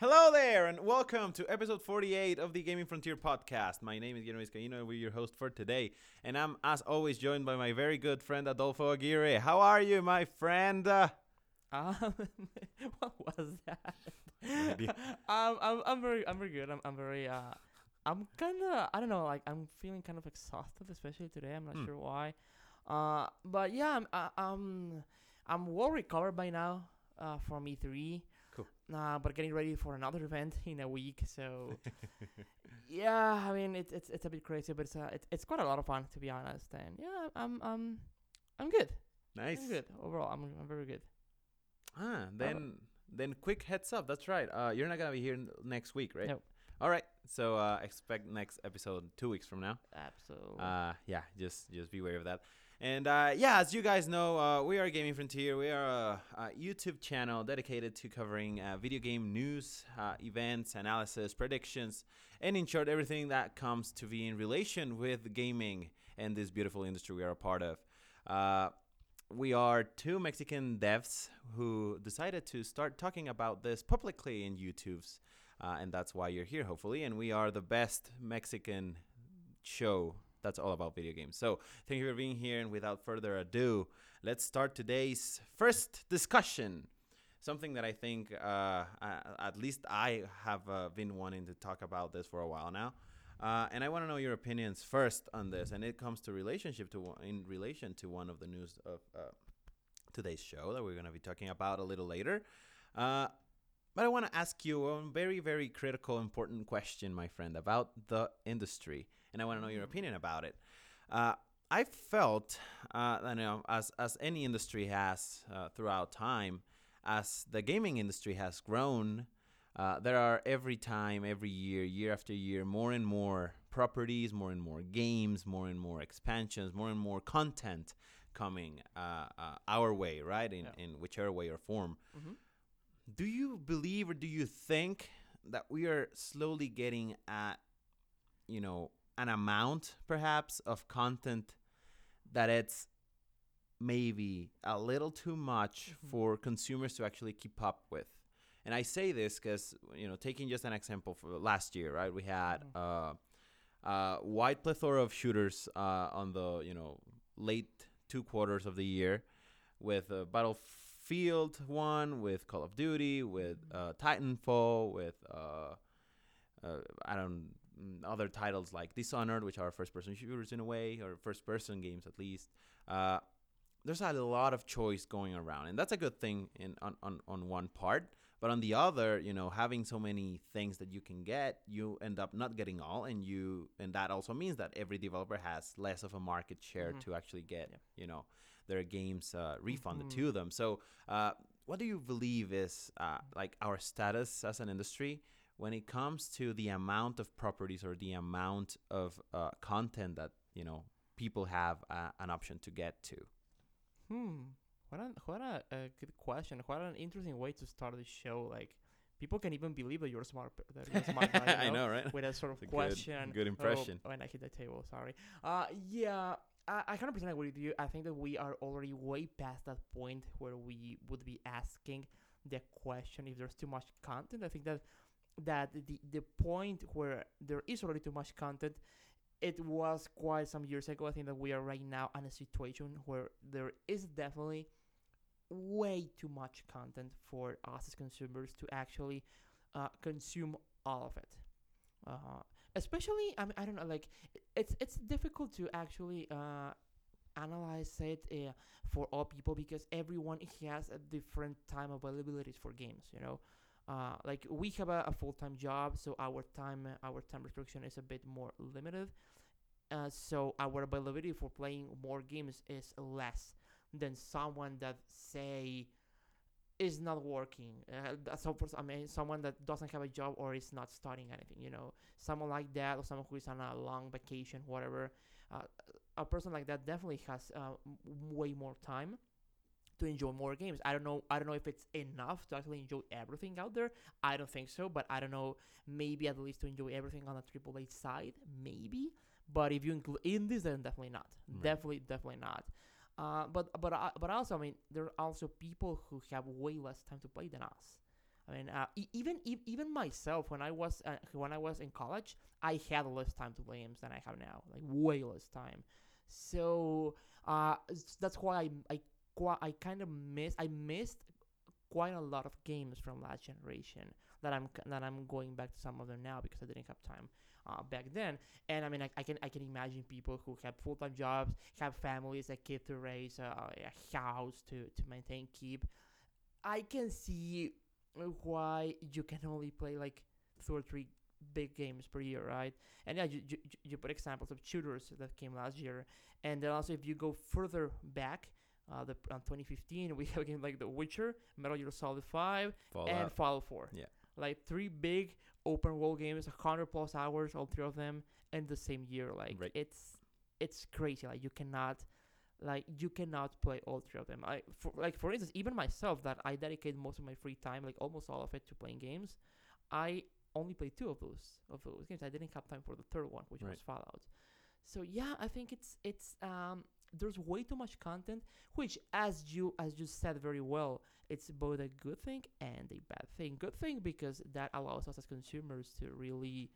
Hello there, and welcome to episode 48 of the Gaming Frontier podcast. My name is Guillermo Vizcaíno, and we're your host for today. And I'm, as always, joined by my very good friend Adolfo Aguirre. How are you, my friend? Uh, Um, what was that? um, I'm, I'm very, I'm very good. I'm, I'm very, uh, I'm kind of, I don't know, like I'm feeling kind of exhausted, especially today. I'm not Hmm. sure why. Uh, but yeah, I'm, uh, I'm, I'm well recovered by now. Uh, from E3. Uh, but getting ready for another event in a week. So yeah, I mean it's it's it's a bit crazy, but it's uh, it, it's quite a lot of fun to be honest. And yeah, I'm I'm I'm good. nice. I'm good overall. I'm I'm very good. Ah, then then quick heads up. That's right. Uh, you're not gonna be here n- next week, right? Nope. All right. So uh, expect next episode two weeks from now. Absolutely. Uh, yeah, just just be aware of that. And uh, yeah, as you guys know, uh, we are Gaming Frontier. We are a, a YouTube channel dedicated to covering uh, video game news, uh, events, analysis, predictions, and in short, everything that comes to be in relation with gaming and this beautiful industry we are a part of. Uh, we are two Mexican devs who decided to start talking about this publicly in YouTube's, uh, and that's why you're here, hopefully. And we are the best Mexican show that's all about video games. So thank you for being here, and without further ado, let's start today's first discussion. Something that I think, uh, at least I have uh, been wanting to talk about this for a while now. Uh, and I want to know your opinions first on this, and it comes to relationship to in relation to one of the news of uh, today's show that we're going to be talking about a little later. Uh, but I want to ask you a very, very critical, important question, my friend, about the industry, and I want to know your opinion about it. Uh, I felt, uh, you know, as as any industry has uh, throughout time, as the gaming industry has grown, uh, there are every time, every year, year after year, more and more properties, more and more games, more and more expansions, more and more content coming uh, uh, our way, right? In Yeah. in whichever way or form. mm-hmm. Do you believe or do you think that we are slowly getting at, you know, an amount perhaps of content that it's maybe a little too much Mhm. for consumers to actually keep up with? And I say this because, you know, taking just an example for last year, right? We had Mhm. uh, uh, wide plethora of shooters uh, on the, you know, late two quarters of the year with uh, Battlefield 1, with Call of Duty, with uh, Titanfall, with uh, uh, I don't other titles like Dishonored, which are first-person shooters in a way, or first-person games at least. Uh, there's a lot of choice going around, and that's a good thing in on, on, on one part. But on the other, you know, having so many things that you can get, you end up not getting all, and you and that also means that every developer has less of a market share Mhm. to actually get, Yep. you know, their games uh, refunded Mhm. to them. So, uh, what do you believe is uh, like our status as an industry when it comes to the amount of properties or the amount of uh, content that you know people have uh, an option to get to? Hmm. What a what a, a good question. What an interesting way to start the show. Like people can even believe that you're smart. That you're smart guy, you I know, right? With a sort of a good- question. good Oh, impression. when I hit the table, sorry. Uh, yeah. I, I 100% agree with you. I think that we are already way past that point where we would be asking the question if there's too much content. I think that that the the point where there is already too much content it was quite some years ago. I think that we are right now in a situation where there is definitely way too much content for us as consumers to actually uh, consume all of it. Uh, especially, I mean, I don't know, like it's it's difficult to actually uh, analyze it uh, for all people because everyone has a different time availabilities for games. You know, uh, like we have a, a full time job, so our time our time restriction is a bit more limited. Uh, so our availability for playing more games is less than someone that say is not working. Uh, so for, I mean, someone that doesn't have a job or is not studying anything. You know, someone like that or someone who is on a long vacation, whatever. Uh, a person like that definitely has uh, way more time to enjoy more games. I don't know. I don't know if it's enough to actually enjoy everything out there. I don't think so, but I don't know. Maybe at least to enjoy everything on the AAA side, maybe. But if you include indies, then definitely not. Right. Definitely, definitely not. Uh, but but uh, but also, I mean, there are also people who have way less time to play than us. I mean, uh, e- even e- even myself when I was uh, when I was in college, I had less time to play games than I have now, like way less time. So uh, that's why I I I kind of miss I missed quite a lot of games from last generation that I'm that I'm going back to some of them now because I didn't have time uh, back then. And I mean, I, I can I can imagine people who have full time jobs, have families, a kid to raise, uh, a house to to maintain, keep. I can see why you can only play like two or three big games per year, right? And yeah, you, you, you put examples of shooters that came last year, and then also if you go further back, uh, the on 2015 we have games like The Witcher, Metal Gear Solid 5, Fallout. and Fallout 4. Yeah. like three big open world games, 100 plus hours, all three of them, in the same year. Like Right. it's it's crazy. Like you cannot. Like you cannot play all three of them. I for like for instance, even myself that I dedicate most of my free time, like almost all of it, to playing games. I only played two of those of those games. I didn't have time for the third one, which Right. was Fallout. So yeah, I think it's it's um there's way too much content, which as you as you said very well, it's both a good thing and a bad thing. Good thing because that allows us as consumers to really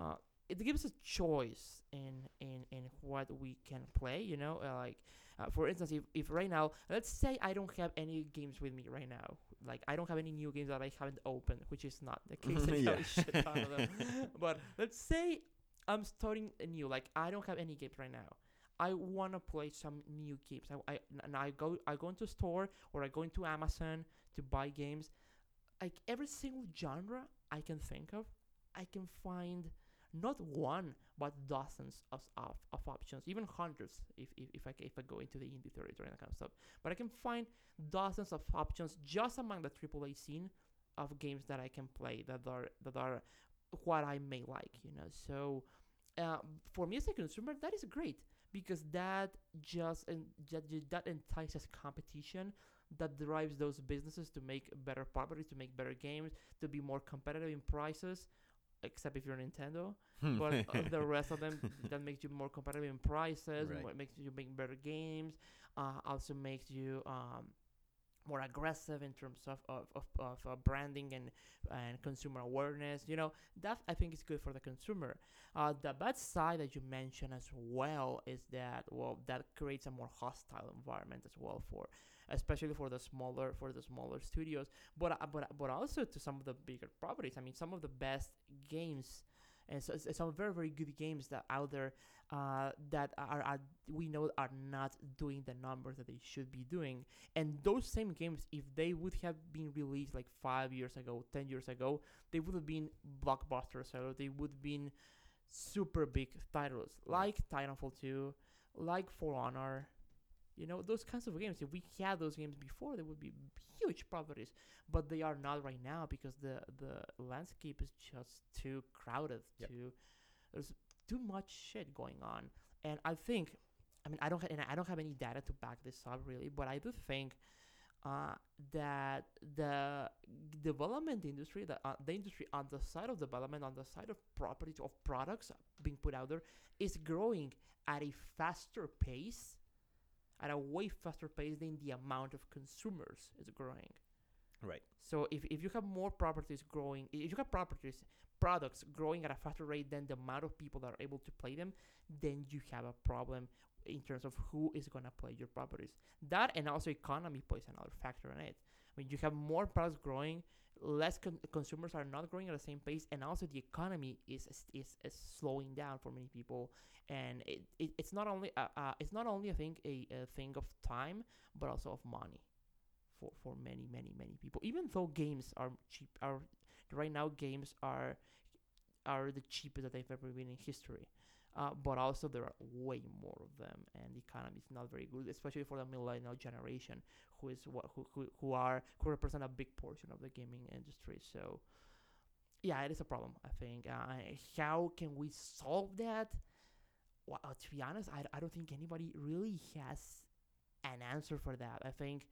uh it gives us a choice in in in what we can play you know uh, like uh, for instance if, if right now let's say i don't have any games with me right now like i don't have any new games that i haven't opened which is not the case Yeah. shit of them. but let's say i'm starting a new like i don't have any games right now i want to play some new games. I, I and i go i go into store or i go into amazon to buy games. Like every single genre i can think of i can find not one but dozens of, of, of options even hundreds if, if, if, I, if I go into the indie territory and that kind of stuff. But I can find dozens of options just among the AAA scene of games that I can play that are that are what I may like you know? So uh, for me as a consumer that is great because that just and that, that entices competition that drives those businesses to make better properties to make better games to be more competitive in prices except if you're Nintendo but uh, the rest of them that makes you more competitive in prices, Right. makes you make better games, uh, also makes you um, more aggressive in terms of of, of, of uh, branding and and consumer awareness. You know that I think is good for the consumer. Uh, the bad side that you mentioned as well is that well that creates a more hostile environment as well for especially for the smaller for the smaller studios but uh, but but also to some of the bigger properties i mean some of the best games and so some very very good games that out there uh, that are, are we know are not doing the numbers that they should be doing. And those same games if they would have been released like five years ago ten years ago they would have been blockbusters so they would have been super big titles like titanfall 2 like for honor. You know those kinds of games if we had those games before they would be huge properties. But they are not right now because the the landscape is just too crowded Yep. too there's too much shit going on and i think i mean i don't and i don't have any data to back this up really but i do think uh, that the development industry, the, uh, the industry on the side of development, on the side of properties of products being put out there, is growing at a faster pace, at a way faster pace than the amount of consumers is growing. Right. So if, if you have more properties growing, if you have properties, products growing at a faster rate than the amount of people that are able to play them, then you have a problem in terms of who is going to play your properties. That and also economy plays another factor in it. I mean, you have more products growing, less con- consumers are not growing at the same pace, and also the economy is is, is slowing down for many people. And it, it it's not only uh, uh, it's not only I think a, a thing of time, but also of money for for many many many people. Even though games are cheap, are right now games are are the cheapest that they've ever been in history. Uh, but also there are way more of them, and the economy is not very good, especially for the millennial generation, who is what who, who who are who represent a big portion of the gaming industry. So, yeah, it is a problem. I think. Uh, how can we solve that? Well, uh, to be honest, I, I don't think anybody really has an answer for that. I think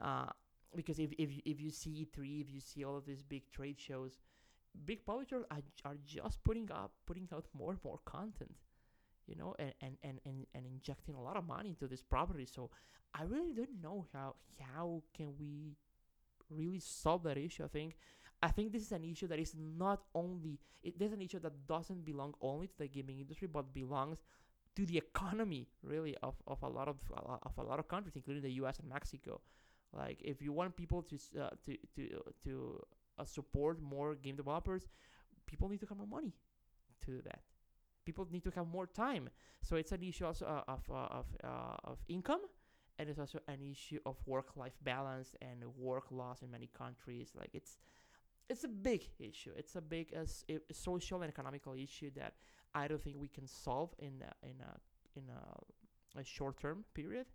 uh, because if if if you see E3, if you see all of these big trade shows, big publishers are, are just putting up putting out more and more content, you know, and, and, and, and, and injecting a lot of money into this property. So I really don't know how how can we really solve that issue. I think I think this is an issue that is not only it an issue that doesn't belong only to the gaming industry but belongs to the economy really of, of a lot of of a lot of countries including the US and Mexico. Like if you want people to uh, to to to uh, support more game developers, people need to have more money to do that. People need to have more time. So it's an issue also uh, of uh, of uh, of income, and it's also an issue of work-life balance and work laws in many countries. Like it's it's a big issue. It's a big uh, social and economical issue that I don't think we can solve in in a in a, a short-term period.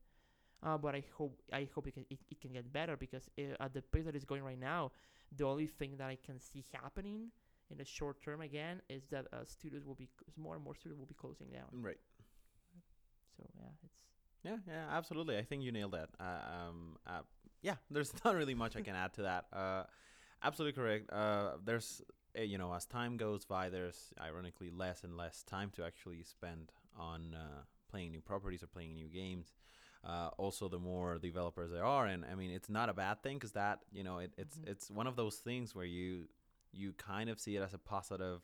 Uh, but I hope I hope it can it, it can get better because uh at the pace that it's going right now, the only thing that I can see happening in the short term again is that uh, studios will be c- more and more studios will be closing down. Right. So yeah, it's Yeah, yeah, absolutely. I think you nailed that. Uh, um, uh, yeah, there's not really much I can add to that. Uh, absolutely correct. Uh, there's, uh, you know, as time goes by, there's ironically less and less time to actually spend on uh, playing new properties or playing new games. Uh, also, the more developers there are, and I mean, it's not a bad thing because that, you know, it, it's Mhm. it's one of those things where you you kind of see it as a positive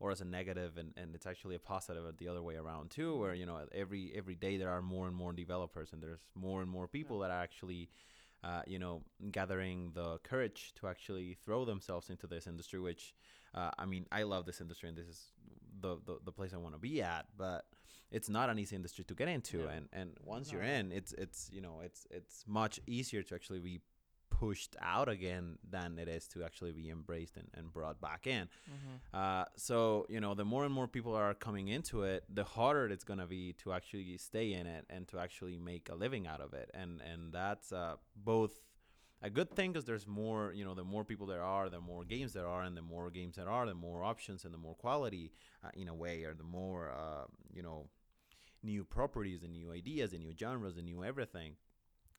or as a negative and, and it's actually a positive the other way around too where you know every every day there are more and more developers and there's more and more people that are actually uh, you know gathering the courage to actually throw themselves into this industry which uh, i mean i love this industry and this is the the, the place i want to be at but it's not an easy industry to get into No. and and once you're in it's it's you know it's it's much easier to actually be pushed out again than it is to actually be embraced and, and brought back in uh, so you know, the more and more people are coming into it, the harder it's gonna be to actually stay in it and to actually make a living out of it. And and that's uh, both a good thing because there's more. You know, the more people there are, the more games there are, and the more games there are, the more options and the more quality, uh, in a way, or the more uh, you know, new properties and new ideas and new genres and new everything.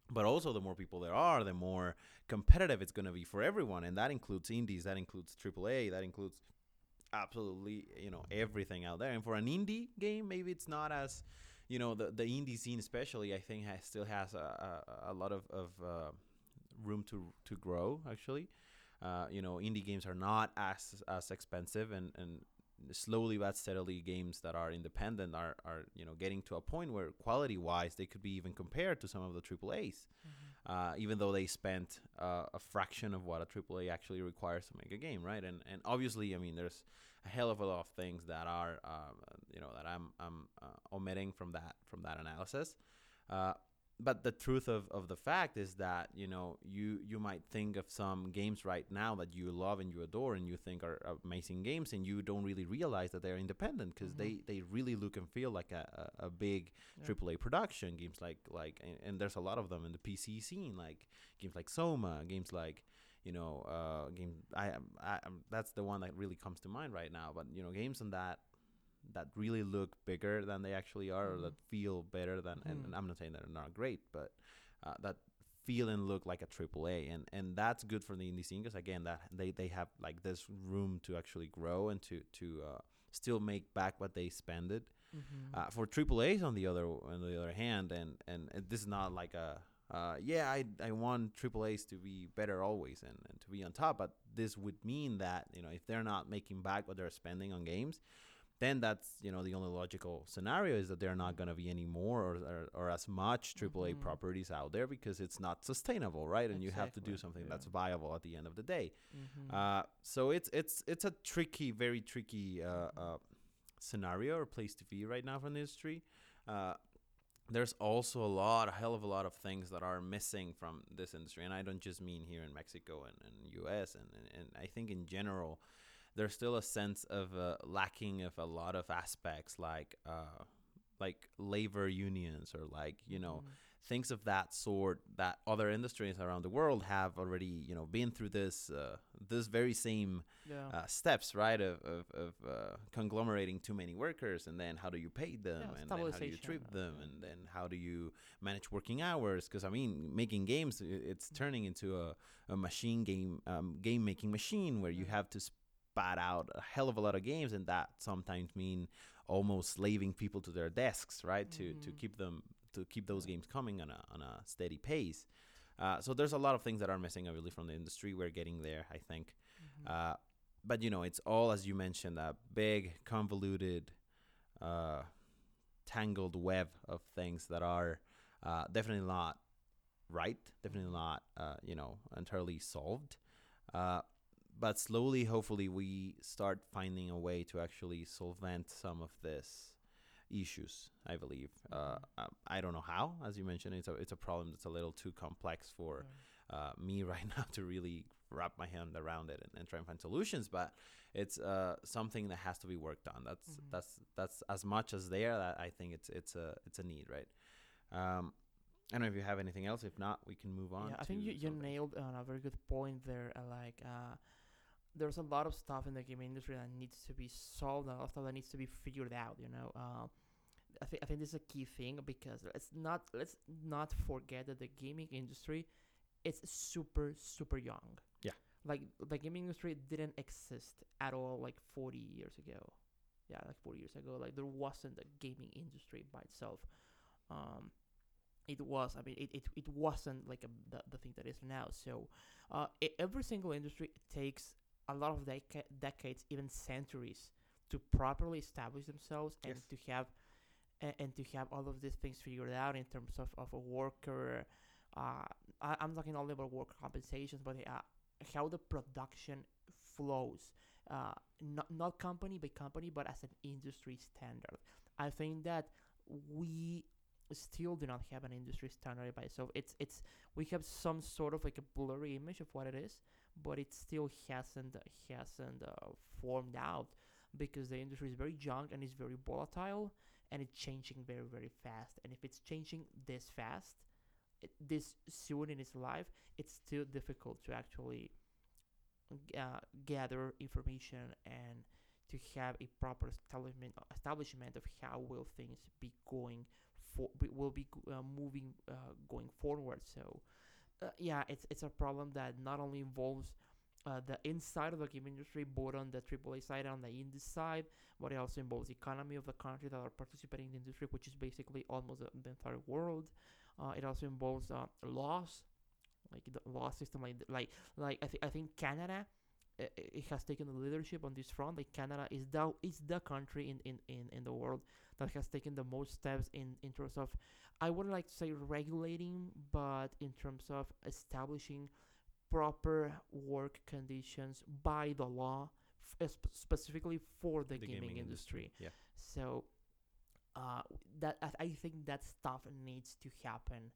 But also, the more people there are, the more competitive it's going to be for everyone, and that includes indies, that includes AAA, that includes absolutely you know everything out there. And for an indie game, maybe it's not as you know the the indie scene, especially, I think has, still has a, a, a lot of of uh, room to to grow. Actually, uh, you know, indie games are not as as expensive, and and slowly but steadily, games that are independent are are you know getting to a point where quality wise they could be even compared to some of the AAA's uh, even though they spent uh, a fraction of what a triple A actually requires to make a game, right? And and obviously, I mean, there's a hell of a lot of things that are, um, you know, that I'm I'm uh, omitting from that from that analysis. But the truth of, of the fact is that you know you you might think of some games right now that you love and you adore and you think are amazing games and you don't really realize that they're independent because Mhm. they, they really look and feel like a, a, a big Yeah. AAA production games like like and, and there's a lot of them in the PC scene like games like Soma games like you know uh game I, I um, that's the one that really comes to mind right now but you know games on that that really look bigger than they actually are or Mhm. that feel better than and, Mhm. and I'm not saying they're not great but uh, that feel and look like a AAA and and that's good for the indie scene because again that they they have like this room to actually grow and to to uh, still make back what they spended Mm-hmm. uh, for AAA's on the other on the other hand, and and, and this is not like a uh, yeah I I want triple A's to be better always and, and to be on top, but this would mean that you know if they're not making back what they're spending on games, then that's you know the only logical scenario is that there are not going to be any more or, or, or as much AAA Mhm. properties out there because it's not sustainable, right? And you have to do something yeah. that's viable at the end of the day. mm-hmm. Uh, so it's it's it's a tricky, very tricky uh, uh, scenario or place to be right now for the industry. Uh, there's also a lot, a hell of a lot of things that are missing from this industry, and I don't just mean here in Mexico and, and U.S. and, and and I think in general, there's still a sense of uh, lacking of a lot of aspects like uh, like labor unions or like you know Mm-hmm. things of that sort that other industries around the world have already you know been through this uh, this very same yeah. uh, steps right of of, of uh, conglomerating too many workers and then how do you pay them Yeah, and then how do you treat them yeah. and then how do you manage working hours because i mean making games it's Mm-hmm. turning into a, a machine game um, game making machine where you have to spat out a hell of a lot of games and that sometimes mean almost slaving people to their desks right to to Mhm. keep them to keep those games coming on a on a steady pace Uh, so there's a lot of things that are missing, obviously, from the industry. We're getting there, I think. Mhm. Uh, but you know, it's all as you mentioned, a big, convoluted, uh, tangled web of things that are uh, definitely not right, definitely not, uh, you know, entirely solved. Uh, but slowly, hopefully, we start finding a way to actually solvent some of this issues. I believe. Uh, I don't know how, as you mentioned, it's a it's a problem that's a little too complex for Right. uh, me right now to really wrap my hand around it and, and try and find solutions. But it's uh, something that has to be worked on. That's Mhm. that's that's as much as there. That I think it's it's a it's a need, right? Um, I don't know if you have anything else. If not, we can move on. Yeah, I think you, you something. nailed on a very good point there. Uh, like, uh, there's a lot of stuff in the gaming industry that needs to be solved, and a lot of stuff that needs to be figured out. You know, uh, I think I think this is a key thing because it's not let's not forget that the gaming industry it's super super young. Yeah. Like the gaming industry didn't exist at all like 40 years ago. Yeah, like 40 years ago, like there wasn't a gaming industry by itself. Um, it was i mean it, it, it wasn't like a, the, the thing that is now so uh, e every single industry takes a lot of deca- decades even centuries to properly establish themselves and Yes. to have and, and to have all of these things figured out in terms of, of a worker uh, I, i'm talking only about worker compensations but uh, how the production flows uh, not, not company by company but as an industry standard i think that we still do not have an industry standard by itself. It's it's we have some sort of like a blurry image of what it is, but it still hasn't hasn't uh, formed out because the industry is very young and is very volatile and it's changing very very fast. And if it's changing this fast, it, this soon in its life, it's still difficult to actually uh, gather information and to have a proper establishment establishment of how will things be going for will be uh, moving uh, going forward. So uh, yeah, it's it's a problem that not only involves uh, the inside of the game industry, both on the AAA side and on the indie side, but it also involves the economy of the country that are participating in the industry, which is basically almost the, the entire world. Uh, it also involves uh, laws, like the law system, like like like I, th- I think Canada. uh, It has taken the leadership on this front. Like Canada is the is the country in, in, in, in the world that has taken the most steps in, in terms of I wouldn't like to say regulating, but in terms of establishing proper work conditions by the law, f- specifically for the, gaming, industry. Yeah. So uh, that I, I think that stuff needs to happen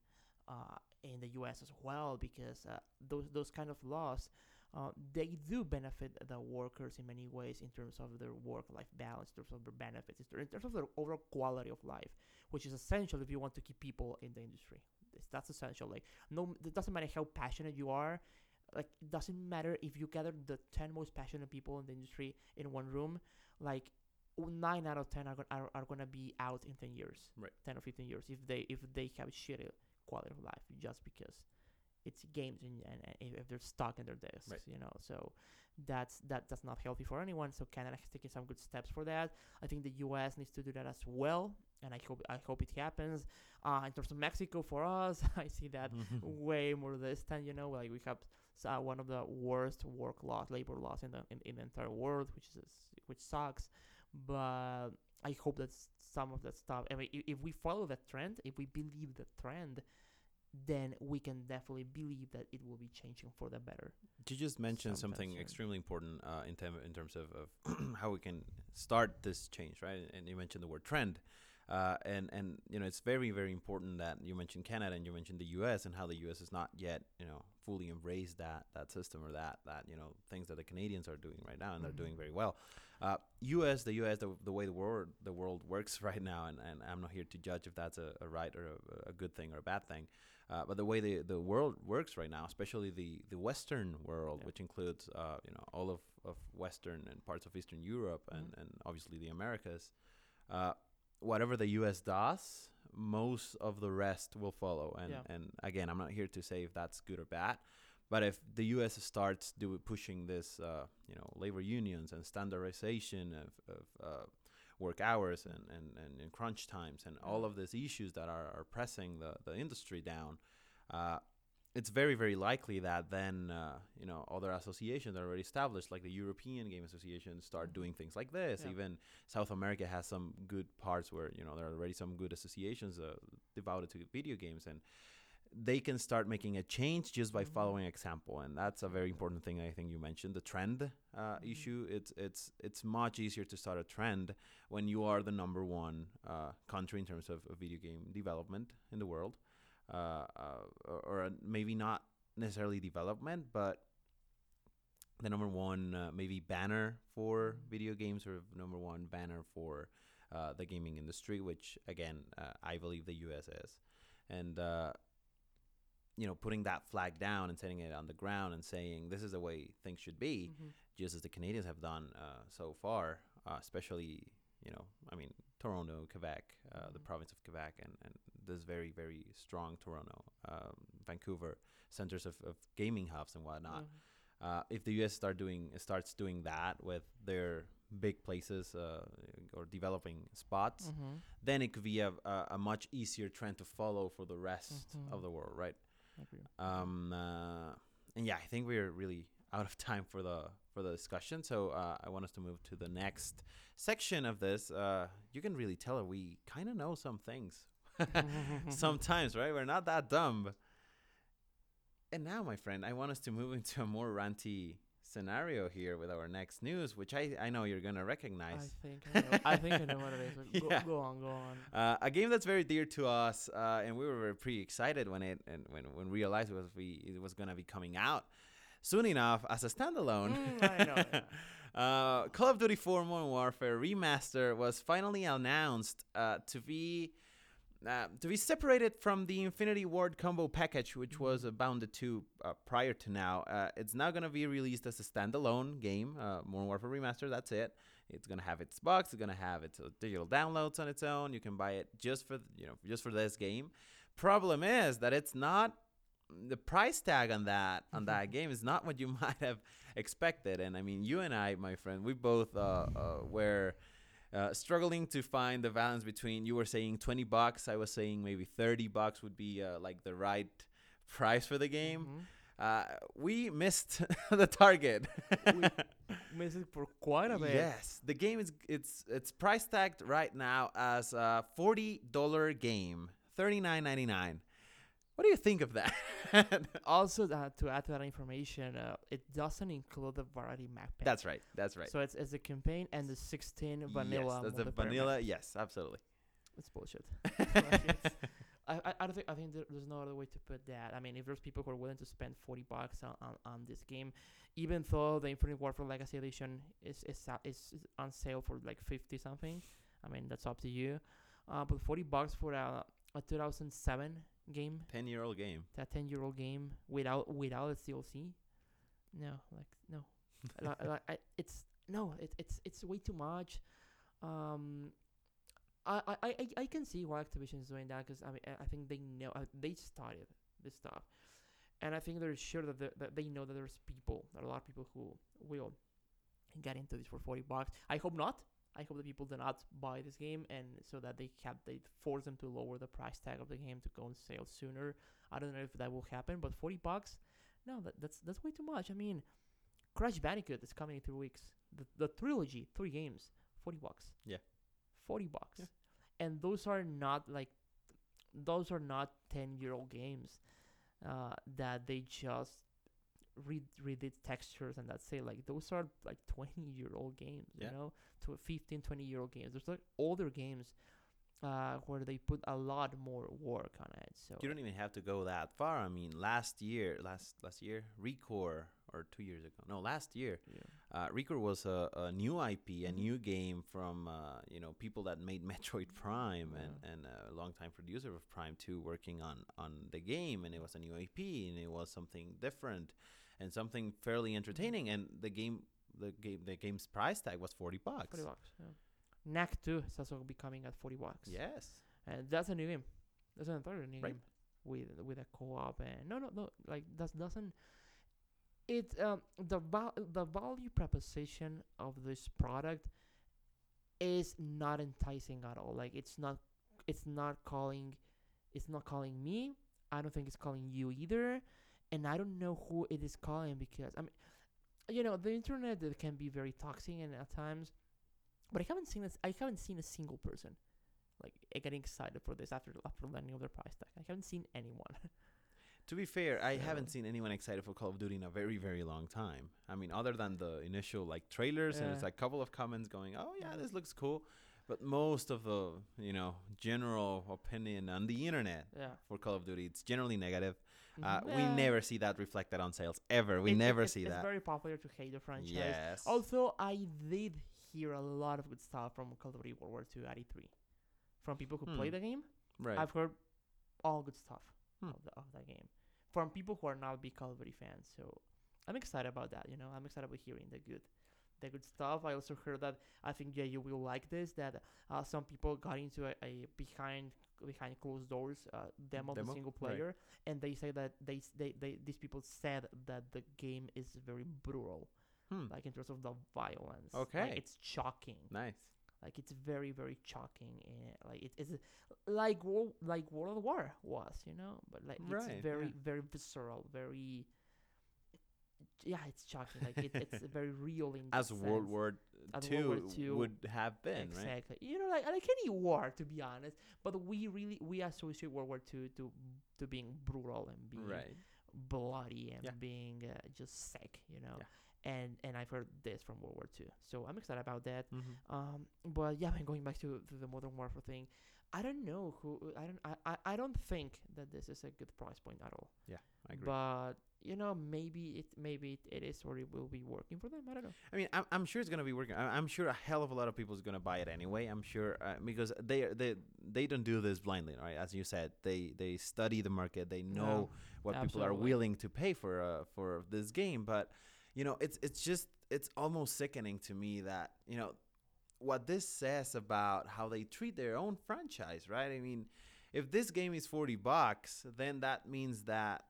uh, in the U.S. as well because uh, those those kind of laws. Uh, they do benefit the workers in many ways in terms of their work-life balance, in terms of their benefits, in terms of their overall quality of life, which is essential if you want to keep people in the industry. That's essential. Like, no, it doesn't matter how passionate you are. Like, it doesn't matter if you gather the ten most passionate people in the industry in one room. Like, nine out of ten are, are, are gonna be out in ten years, Right. ten or fifteen years, if they if they have shitty quality of life, just because it's games and, and, and if- they're stuck in their desks, Right. you know. So that's that that's not healthy for anyone. So Canada has taken some good steps for that. I think the U.S. needs to do that as well, and I hope I hope it happens. Uh, in terms of Mexico, for us, I see that way more distant. You know, like we have uh, one of the worst work laws, labor laws in the in, in the entire world, which is which sucks. But I hope that some of that stuff. I mean, if we follow that trend, if we believe the trend, then we can definitely believe that it will be changing for the better. You just mentioned something soon. extremely important uh, in, tem- in terms of, of how we can start this change, right? And you mentioned the word trend. Uh, and, and, you know, it's very, very important that you mentioned Canada and you mentioned the U.S. and how the U.S. has not yet, you know, fully embraced that, that system or that, that, you know, things that the Canadians are doing right now and Mhm. they're doing very well. Uh, U.S., the U.S., the, the way the world, the world works right now, and, and I'm not here to judge if that's a, a right or a, a good thing or a bad thing. Uh, but the way the, the world works right now, especially the, the Western world, Yeah. which includes uh, you know all of, of Western and parts of Eastern Europe and, Mhm. and obviously the Americas, uh, whatever the U.S. does, most of the rest will follow. And Yeah. and again, I'm not here to say if that's good or bad, but if the U.S. starts do pushing this, uh, you know, labor unions and standardization of, of uh, work hours and, and, and, and crunch times and all of these issues that are, are pressing the, the industry down, uh, it's very very likely that then uh, you know other associations that are already established like the European Game Association start doing things like this. Yeah. Even South America has some good parts where you know there are already some good associations uh, devoted to video games and they can start making a change just by Mhm. following example and that's a very important thing I think you mentioned the trend uh, Mhm. issue it's it's it's much easier to start a trend when you are the number one uh, country in terms of, of video game development in the world uh, uh, or, or maybe not necessarily development, but the number one uh, maybe banner for video games or number one banner for uh, the gaming industry, which again uh, I believe the U.S. is, and uh, you know putting that flag down and setting it on the ground and saying this is the way things should be, Mhm. just as the Canadians have done uh, so far, uh, especially you know, I mean, Toronto, Quebec, uh, the Mhm. province of Quebec, and, and this very, very strong Toronto, um, Vancouver centers of, of gaming hubs and whatnot. Mhm. Uh, if the U.S. start doing starts doing that with their big places uh, or developing spots, Mhm. then it could be a, a, a much easier trend to follow for the rest of Mhm. the world, right? Agree. Um, uh, and yeah, I think we're really out of time for the for the discussion. So uh, I want us to move to the next section of this. Uh, you can really tell that we kind of know some things sometimes, right? We're not that dumb. And now, my friend, I want us to move into a more ranty scenario here with our next news, which I, I know you're gonna I recognize. think I know. I think I know what it is. but Go, Yeah. go on, go on. Uh, a game that's very dear to us, uh, and we were very pretty excited when it and when when we realized it was we it was gonna be coming out soon enough as a standalone. Mm, I know, yeah. uh, Call of Duty 4 Modern Warfare Remaster was finally announced uh, to be uh, to be separated from the Infinity Ward combo package, which was uh, bounded to uh, prior to now. Uh, it's now going to be released as a standalone game, uh, Modern Warfare Remaster. That's it. It's going to have its box. It's going to have its uh, digital downloads on its own. You can buy it just for you know just for this game. Problem is that it's not the price tag on that on that game is not what you might have expected. And I mean, you and I, my friend, we both uh, uh, were uh, struggling to find the balance between. You were saying twenty bucks. I was saying maybe thirty bucks would be uh, like the right price for the game. Mhm. Uh, we missed the target. we Missed it for quite a bit. yes, the game is it's it's price tagged right now as a forty dollar game, thirty nine ninety nine. What do you think of that? Also, uh, to add to that information, uh, it doesn't include the variety map pack. that's right. That's right. So it's, it's the campaign and the 16 vanilla. Yes, that's the vanilla. Yes, absolutely. It's bullshit. It's- I, I, don't think I think there's no other way to put that. I mean, if there's people who are willing to spend 40 bucks on, on, on this game, even though the Infinite Warfare Legacy Edition is is, is on sale for like 50 something, I mean that's up to you. Uh, but 40 bucks for a, a 2007 game, Ten year old game. that 10 year old game without without its DLC, no, like no, like, like, I, it's no, it, it's it's way too much. Um, I I, I, I- can see why Activision is doing that because I mean I I think they know uh, they started this stuff, and I think they're sure that, the, that they know that there's people, there are a lot of people who will get into this for forty bucks. I hope not. I hope that people do not buy this game, and so that they have they force them to lower the price tag of the game to go on sale sooner. I don't know if that will happen, but forty bucks, no, that, that's that's way too much. I mean, Crash Bandicoot is coming in three weeks. The the trilogy, three games, forty bucks. Yeah. forty bucks, Yeah. and those are not like those are not ten year old games uh, that they just read redid textures and that's it. Like those are like twenty year old games, Yeah. you know, to 15, 20 year old games. There's like older games uh, where they put a lot more work on it. So You don't even have to go that far. I mean, last year, last last year, Recore, or two years ago, no, last year, yeah. uh, Recore was a, a new IP, a Mhm. new game from uh, you know people that made Metroid Prime and Yeah. and a longtime producer of Prime Two working on on the game, and it was a new IP, and it was something different, and something fairly entertaining, and the game. The game, the game's price tag was forty bucks. forty bucks. Yeah. Knack 2 is also be coming at forty bucks. Yes, and that's a new game. That's an entirely new Right. game with with a co-op and no no no like that doesn't it um the val- the value proposition of this product is not enticing at all. Like it's not it's not calling it's not calling me. I don't think it's calling you either. And I don't know who it is calling because I mean, you know, the internet can be very toxic and at times, but I haven't seen this. I haven't seen a single person like eh, getting excited for this after after learning of their price tag. I haven't seen anyone. To be fair, I So- haven't seen anyone excited for Call of Duty in a very, very long time. I mean, other than the initial like trailers, and it's like a couple of comments going, "Oh yeah, Yeah. this looks cool," but most of the you know general opinion on the internet yeah, for Call of Duty, it's generally negative. Uh. We never see that reflected on sales ever. We never it's, see it's that. It's very popular to hate the franchise. Yes. Although I did hear a lot of good stuff from Call of Duty World War II at E3, from people who play Hmm. the game. right. I've heard all good stuff Hmm. of, the, of that game from people who are not big Call of Duty fans. So I'm excited about that. You know, I'm excited about hearing the good, the good stuff. I also heard that I think yeah you will like this. That uh, some people got into a, a behind behind closed doors uh, demo, of Demo? the single Right. player, and they say that they, they they these people said that the game is very brutal, Hmm. like in terms of the violence. Okay. like it's shocking. Nice. Like it's very very shocking and like it is like World like World War was, you know, but like Right, it's very yeah. very visceral, very yeah, it's shocking. Like it, it's very real in As World sense. War As Two World War II, would have been, right? exactly. You know, like like any war, to be honest. But we really we associate World War Two to to being brutal and being Right. bloody and Yeah. being uh, just sick, you know. Yeah. And and I've heard this from World War Two, so I'm excited about that. Mm-hmm. Um, but yeah, I mean, going back to, to the Modern Warfare thing, I don't know who I don't I, I, I don't think that this is a good price point at all. Yeah, I agree. But you know, maybe it maybe it, it is or it will be working for them. I don't know. I mean, I'm, I'm sure it's gonna be working. I'm sure a hell of a lot of people is gonna buy it anyway. I'm sure uh, because they they they don't do this blindly, right? As you said, they they study the market. They know what people are willing to pay for uh, for this game. But you know, it's it's just it's almost sickening to me that you know what this says about how they treat their own franchise, right? I mean, if this game is forty bucks, then that means that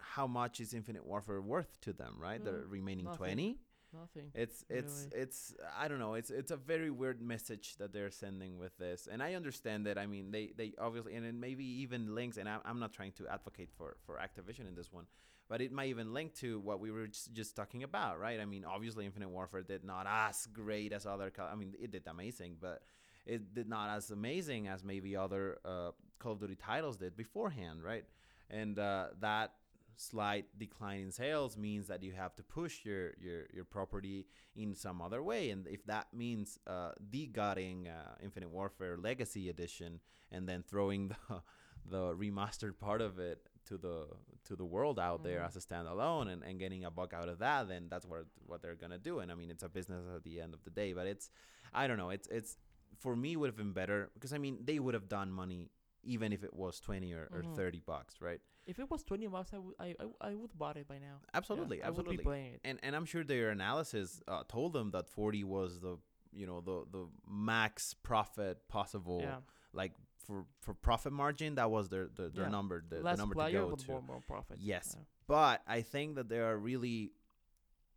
how much is Infinite Warfare worth to them, right? the Mm, remaining nothing. twenty. Nothing. It's it's Really. it's I don't know. It's it's a very weird message that they're sending with this, and I understand that. I mean, they they obviously and it maybe even links. And I'm I'm not trying to advocate for for Activision in this one, but it might even link to what we were just, just talking about, right? I mean, obviously, Infinite Warfare did not as great as other. I mean, it did amazing, but it did not as amazing as maybe other uh, Call of Duty titles did beforehand, right? And uh, that slight decline in sales means that you have to push your your, your property in some other way and if that means uh, de-gutting uh, infinite warfare legacy edition and then throwing the the remastered part of it to the to the world out there Mhm. as a standalone and, and getting a buck out of that then that's what what they're gonna do and i mean it's a business at the end of the day but it's i don't know it's it's for me would have been better because i mean they would have done money even if it was 20 or, or Mhm. 30 bucks right If it was twenty bucks, I would I, I, I would bought it by now. Yeah, absolutely I would absolutely be playing it. and and I'm sure their analysis uh, told them that 40 was the you know the the max profit possible Yeah, like for for profit margin that was their their, their Yeah. number the, the number to go to more more profit. Yes. Yeah. but I think that they are really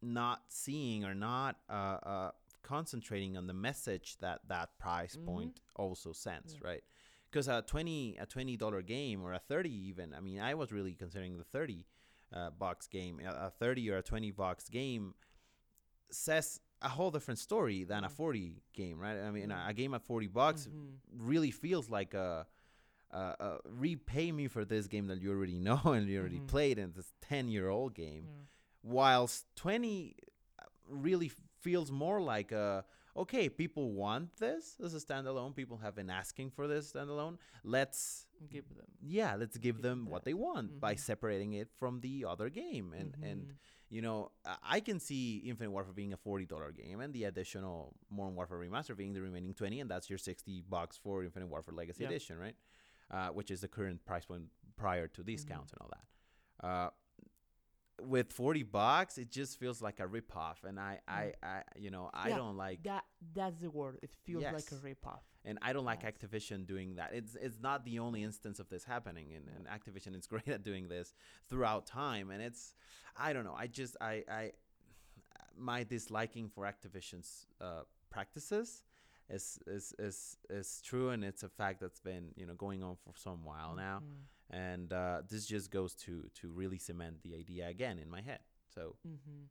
not seeing or not uh, uh, concentrating on the message that that price Mhm. point also sends, right? Because a twenty a twenty dollar game or a thirty even, I mean, I was really considering the thirty uh, bucks game, a, a thirty or a 20 box game says a whole different story than a Mhm. forty game, right? I mean, a, Mhm. a game at forty bucks Mhm. really feels like a, repay me for this game that you already know and you already Mhm. played and this 10 year old game Yeah. whilst 20 really feels more like a okay people want this as a standalone people have been asking for this standalone let's Give them. yeah let's give Give them them what they want by Mhm. separating it from the other game and and Mhm. you know, I- can see Infinite Warfare being a forty dollar game, and the additional Modern Warfare Remaster being the remaining twenty, and that's your sixty bucks for Infinite Warfare Legacy Yeah. Edition, right? Uh, which is the current price point prior to Mm-hmm. discounts and all that. Uh, with forty bucks, it just feels like a ripoff, and I, I, I, you know, I Yeah, don't like, that that's the word. It feels like a Yes. ripoff. and I don't like Yes. Activision doing that. It's, it's not the only instance of this happening, and, and Activision is great at doing this throughout time, and it's, I don't know, I just, I, I, my disliking for Activision's uh, practices is, is is is true, and it's a fact that's been you know going on for some while now. Mhm. And uh, this just goes to to really cement the idea again in my head. So Mm-hmm.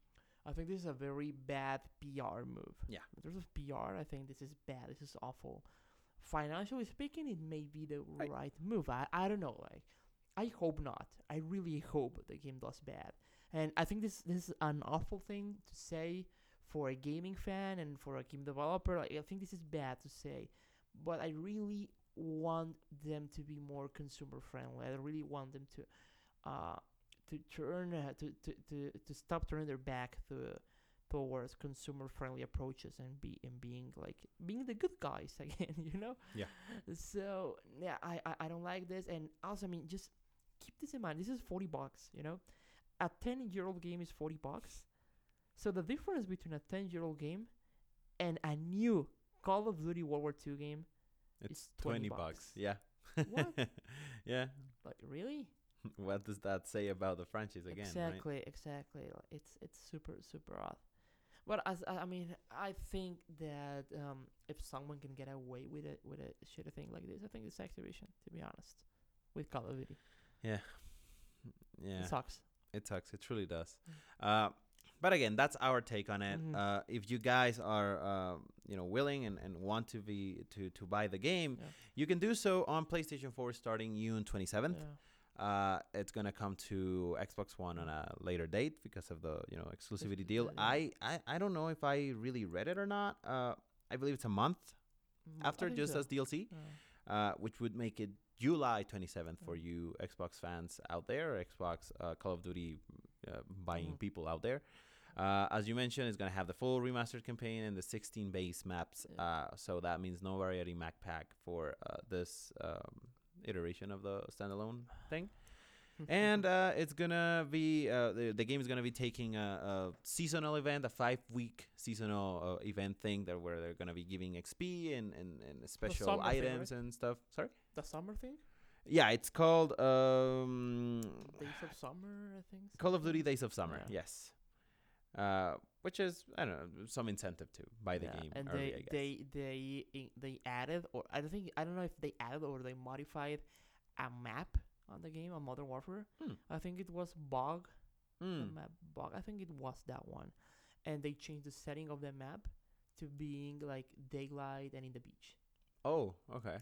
I think this is a very bad PR move. Yeah. In terms of PR, I think this is bad. This is awful. Financially speaking, it may be the Right. right move. I, I don't know. Like, I hope not. I really hope the game does bad. And I think this this is an awful thing to say for a gaming fan and for a game developer. Like, I think this is bad to say, but I really want them to be more consumer friendly. I really want them to uh, to turn uh, to, to, to, to stop turning their back to towards consumer friendly approaches and be and being like being the good guys again you know? Yeah. so yeah I, I i don't like this. And also i mean just keep this in mind. This is 40 bucks you know? A 10 year old game is 40 bucks. So the difference between a 10 year old game and a new call of duty world war ii game it's 20 20 bucks. bucks. Yeah. What? yeah. like really what does that say about the franchise again? Right? exactly exactly Like, it's it's super super odd but as I I mean i think that um if someone can get away with it with a shitty thing like this i think it's activision to be honest with call of duty Yeah. Yeah. it sucks It sucks. It truly does. Uh, but again, that's our take on it. Mhm. Uh, if you guys are, um, you know, willing and, and want to be to to buy the game, Yeah. you can do so on PlayStation 4 starting June 27th. yeah. Uh, it's gonna come to Xbox One on a later date because of the you know exclusivity deal. yeah. I, I I don't know if I really read it or not. Uh, I believe it's a month Mm, after just so. as DLC, Yeah. uh, which would make it July 27th for you Xbox fans out there, Xbox uh, Call of Duty uh, buying Mhm. people out there. Uh, as you mentioned, it's gonna have the full remastered campaign and the 16 base maps. Yeah. Uh, so that means no variety map pack for uh, this um, iteration of the standalone thing. and uh, it's gonna be uh, the, the game is gonna be taking a, a seasonal event, a five week seasonal uh, event thing that where they're gonna be giving XP and and, and special summer thing, items and stuff. Sorry. the summer thing Yeah, it's called um, days of summer i think Call of Duty Days of Summer. Yeah. Yes. Uh, which is I don't know some incentive to buy the Yeah, game and early. they I guess. they they they added or I don't think I don't know if they added or they modified a map on the game on Modern Warfare. Hmm. I think it was Bog, the Mm. map Bog. I think it was that one, and they changed the setting of the map to being like daylight and in the beach. Oh, okay.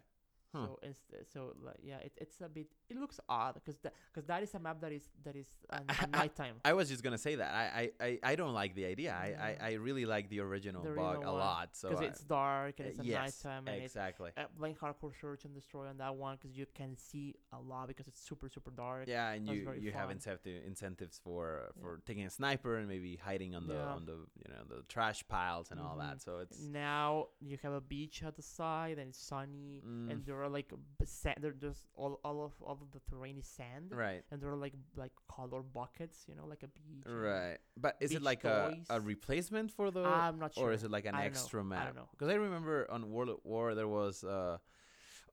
Huh. So instead, so like yeah, it, it's a bit. It looks odd because that because that is a map that is that is at, I- at nighttime. I was just gonna say that. I I, I, don't like the idea. I, Yeah. I, I really like the original The Bog original a lot. So Because it's dark and uh, it's at yes, nighttime and it's exactly. uh, playing hardcore search and destroy on that one because you can see a lot because it's super super dark. Yeah, and you you have fun. incentive incentives for Yeah. for taking a sniper and maybe hiding on the Yeah. on the you know the trash piles and all Mhm. that. So it's Now you have a beach at the side and it's sunny Mm. and there are like b- sa- there, there's all, all of all of the terrain is sand right. and there are like like color buckets, you know, like a beach. Right, but is it like a, a replacement for the, I'm not sure. or is it like an I know. extra I map? don't know. Because I remember on World at War there was, uh,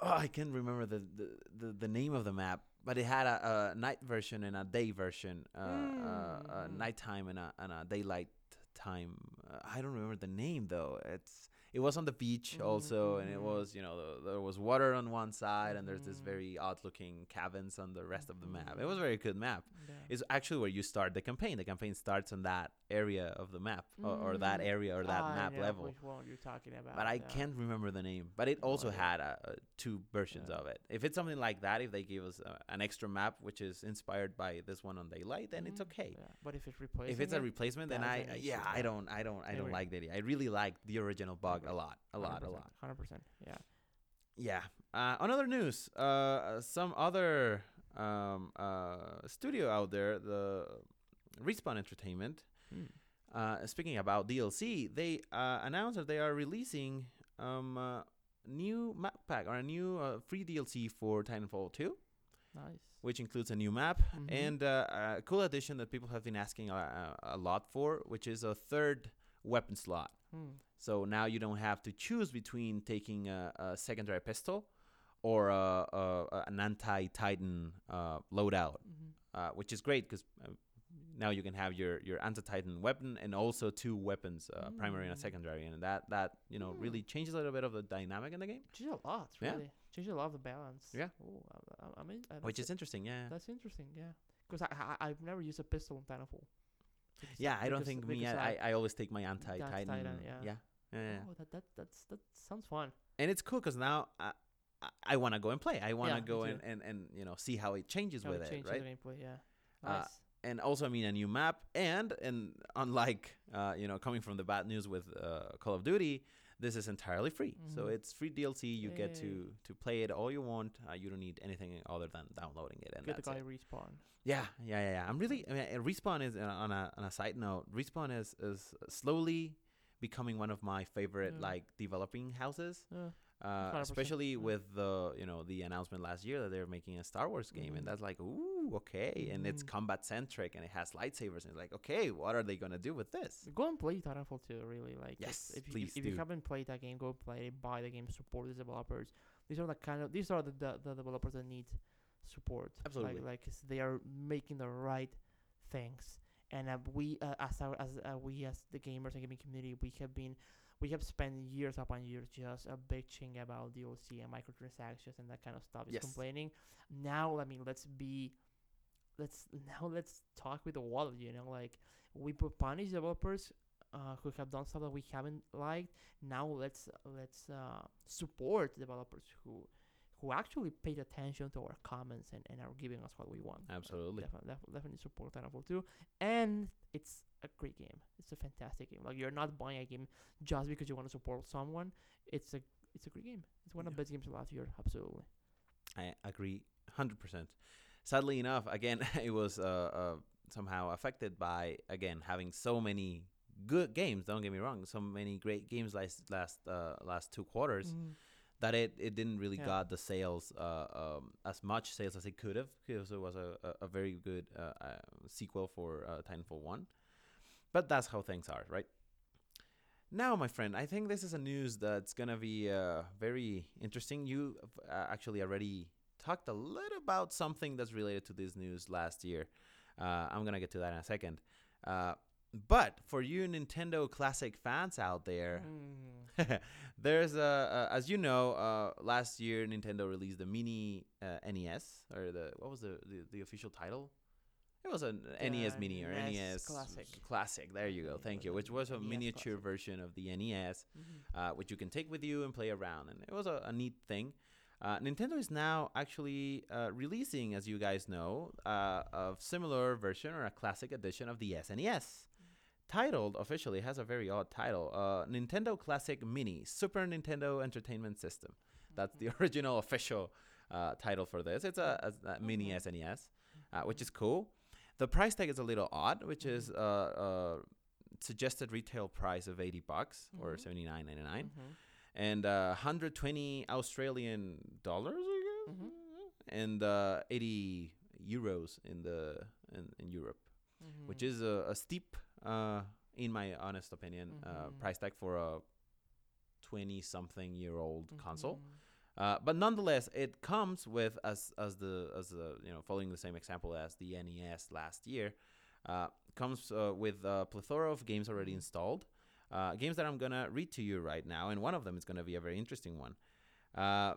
oh, I can't remember the, the, the, the name of the map, but it had a, a night version and a day version, uh, uh, a Mm. nighttime and a, and a daylight time. Uh, I don't remember the name though. It's it was on the beach also, and it Mhm. was you know the, there was water on one side, and there's this very odd looking cabins on the rest of the map. It was a very good map Yeah. is actually where you start the campaign. The campaign starts on that area of the map, or, or that Mm, area or that I map level. Which one you're talking about? But I can't remember the name. But it also had a, a two versions Yeah. of it. If it's something like that, if they give us uh, an extra map which is inspired by this one on Daylight, then it's Mm, okay. Yeah. But if it's replacing If it's a replacement, then I uh, yeah I don't I don't I don't like the idea. I really like the original Bog a lot, a lot, a lot. Hundred percent. Yeah. Yeah. Uh, on other news, uh, some other um, uh, studio out there, the Respawn Entertainment, Mm. uh, speaking about DLC, they uh, announced that they are releasing um, uh, new map pack or a new uh, free DLC for Titanfall 2, Nice. which includes a new map Mhm. and uh, a cool addition that people have been asking a, a, a lot for, which is a third weapon slot. Hmm. So now you don't have to choose between taking a, a secondary pistol or a, a, an anti-Titan uh, loadout, Mhm. uh, which is great because uh, now you can have your, your anti-Titan weapon and also two weapons, uh, primary and a Mm. secondary, and that that you know Mm. really changes a little bit of the dynamic in the game. Changes a lot, Yeah. really. Change a lot of the balance. Yeah. Oh, I, I, I mean, uh, which is interesting. Yeah. that's interesting. Yeah. Because I, I I've never used a pistol in Titanfall. Because- Yeah, I don't think me. I, I always take my anti-titan. Anti-Titan, yeah. yeah. Yeah, yeah. Oh, that that that's that sounds fun. And it's cool because now I, I, I want to go and play. I want to Yeah, go and, and, and you know see how it changes How with it it, changes right? the gameplay. Yeah. Uh, Nice. And also I mean a new map and and unlike uh, you know coming from the bad news with uh, Call of Duty, this is entirely free. So Mhm. it's free DLC. You get to to play it all you want. Uh, you don't need anything other than downloading it, and Get the guy it. respawn. Yeah, yeah, yeah, yeah. I'm really. I mean, respawn is uh, on a on a side note. Respawn is is slowly becoming one of my favorite Yeah. like developing houses. Yeah. Uh, especially with the you know the announcement last year that they're making a Star Wars game, Mhm. and that's like ooh okay, and it's Mhm. combat centric and it has lightsabers, and it's like okay, what are they gonna do with this? Go and play Titanfall 2, really. Like, Yes, if you, please if, if you haven't played that game, go play it, buy the game, support the developers. These are the kind of these are the the, the developers that need support. Absolutely. Like, like 'cause they are making the right things, and uh, we uh, as our as uh, we as the gamers and gaming community, we have been we have spent years upon years just uh, bitching about DLC and microtransactions and that kind of stuff, Yes. complaining. Now, I mean, let's be let's now let's talk with the wallet. You know, like we put punish developers uh, who have done stuff that we haven't liked. Now let's let's uh, support developers who who actually paid attention to our comments and, and are giving us what we want. Absolutely. definitely, definitely support Titanfall 2. And it's a great game. It's a fantastic game. Like you're not buying a game just because you want to support someone. It's a it's a great game. It's one of the best games of last year. Absolutely. I agree, hundred percent. Sadly enough, again, it was uh, uh, somehow affected by again having so many good games. Don't get me wrong, so many great games last last uh, last two quarters that it, it didn't really Yeah. got the sales uh, um, as much sales as it could have because it was a, a, a very good uh, uh, sequel for uh, Titanfall one. But that's how things are, right? Now, my friend, I think this is a news that's gonna be uh, very interesting. You uh, actually already talked a little about something that's related to this news last year. Uh, I'm gonna get to that in a second. Uh, but for you Nintendo Classic fans out there, Mm. there's a, uh, as you know, uh, last year Nintendo released the mini uh, NES or the what was the, the the official title? It was an NES The Mini or NES NES Classic. Classic. There you go. Thank you. Which was a NES miniature Classic. version of the NES, Mhm. uh, which you can take with you and play around, and it was a, a neat thing. Uh, Nintendo is now actually uh, releasing, as you guys know, uh, a similar version or a classic edition of the SNES. Titled officially has a very odd title: uh, Nintendo Classic Mini Super Nintendo Entertainment System. That's the original official uh, title for this. It's a, a, a mini Mhm. SNES, uh, which is cool. The price tag is a little odd, which is uh, uh, suggested retail price of 80 bucks or Mhm. 79.99 Mhm. And uh, 120 Australian dollars, I guess, Mhm. and uh, 80 euros in the in, in Europe, which Mhm. is a, a steep, uh, in my honest opinion, uh, Mhm. price tag for a 20 something year old console. Mhm. Uh, but nonetheless, it comes with as as the as the you know following the same example as the NES last year, uh, comes uh, with a plethora of games already Mhm. installed, uh, games that I'm gonna read to you right now, and one of them is gonna be a very interesting one. Uh,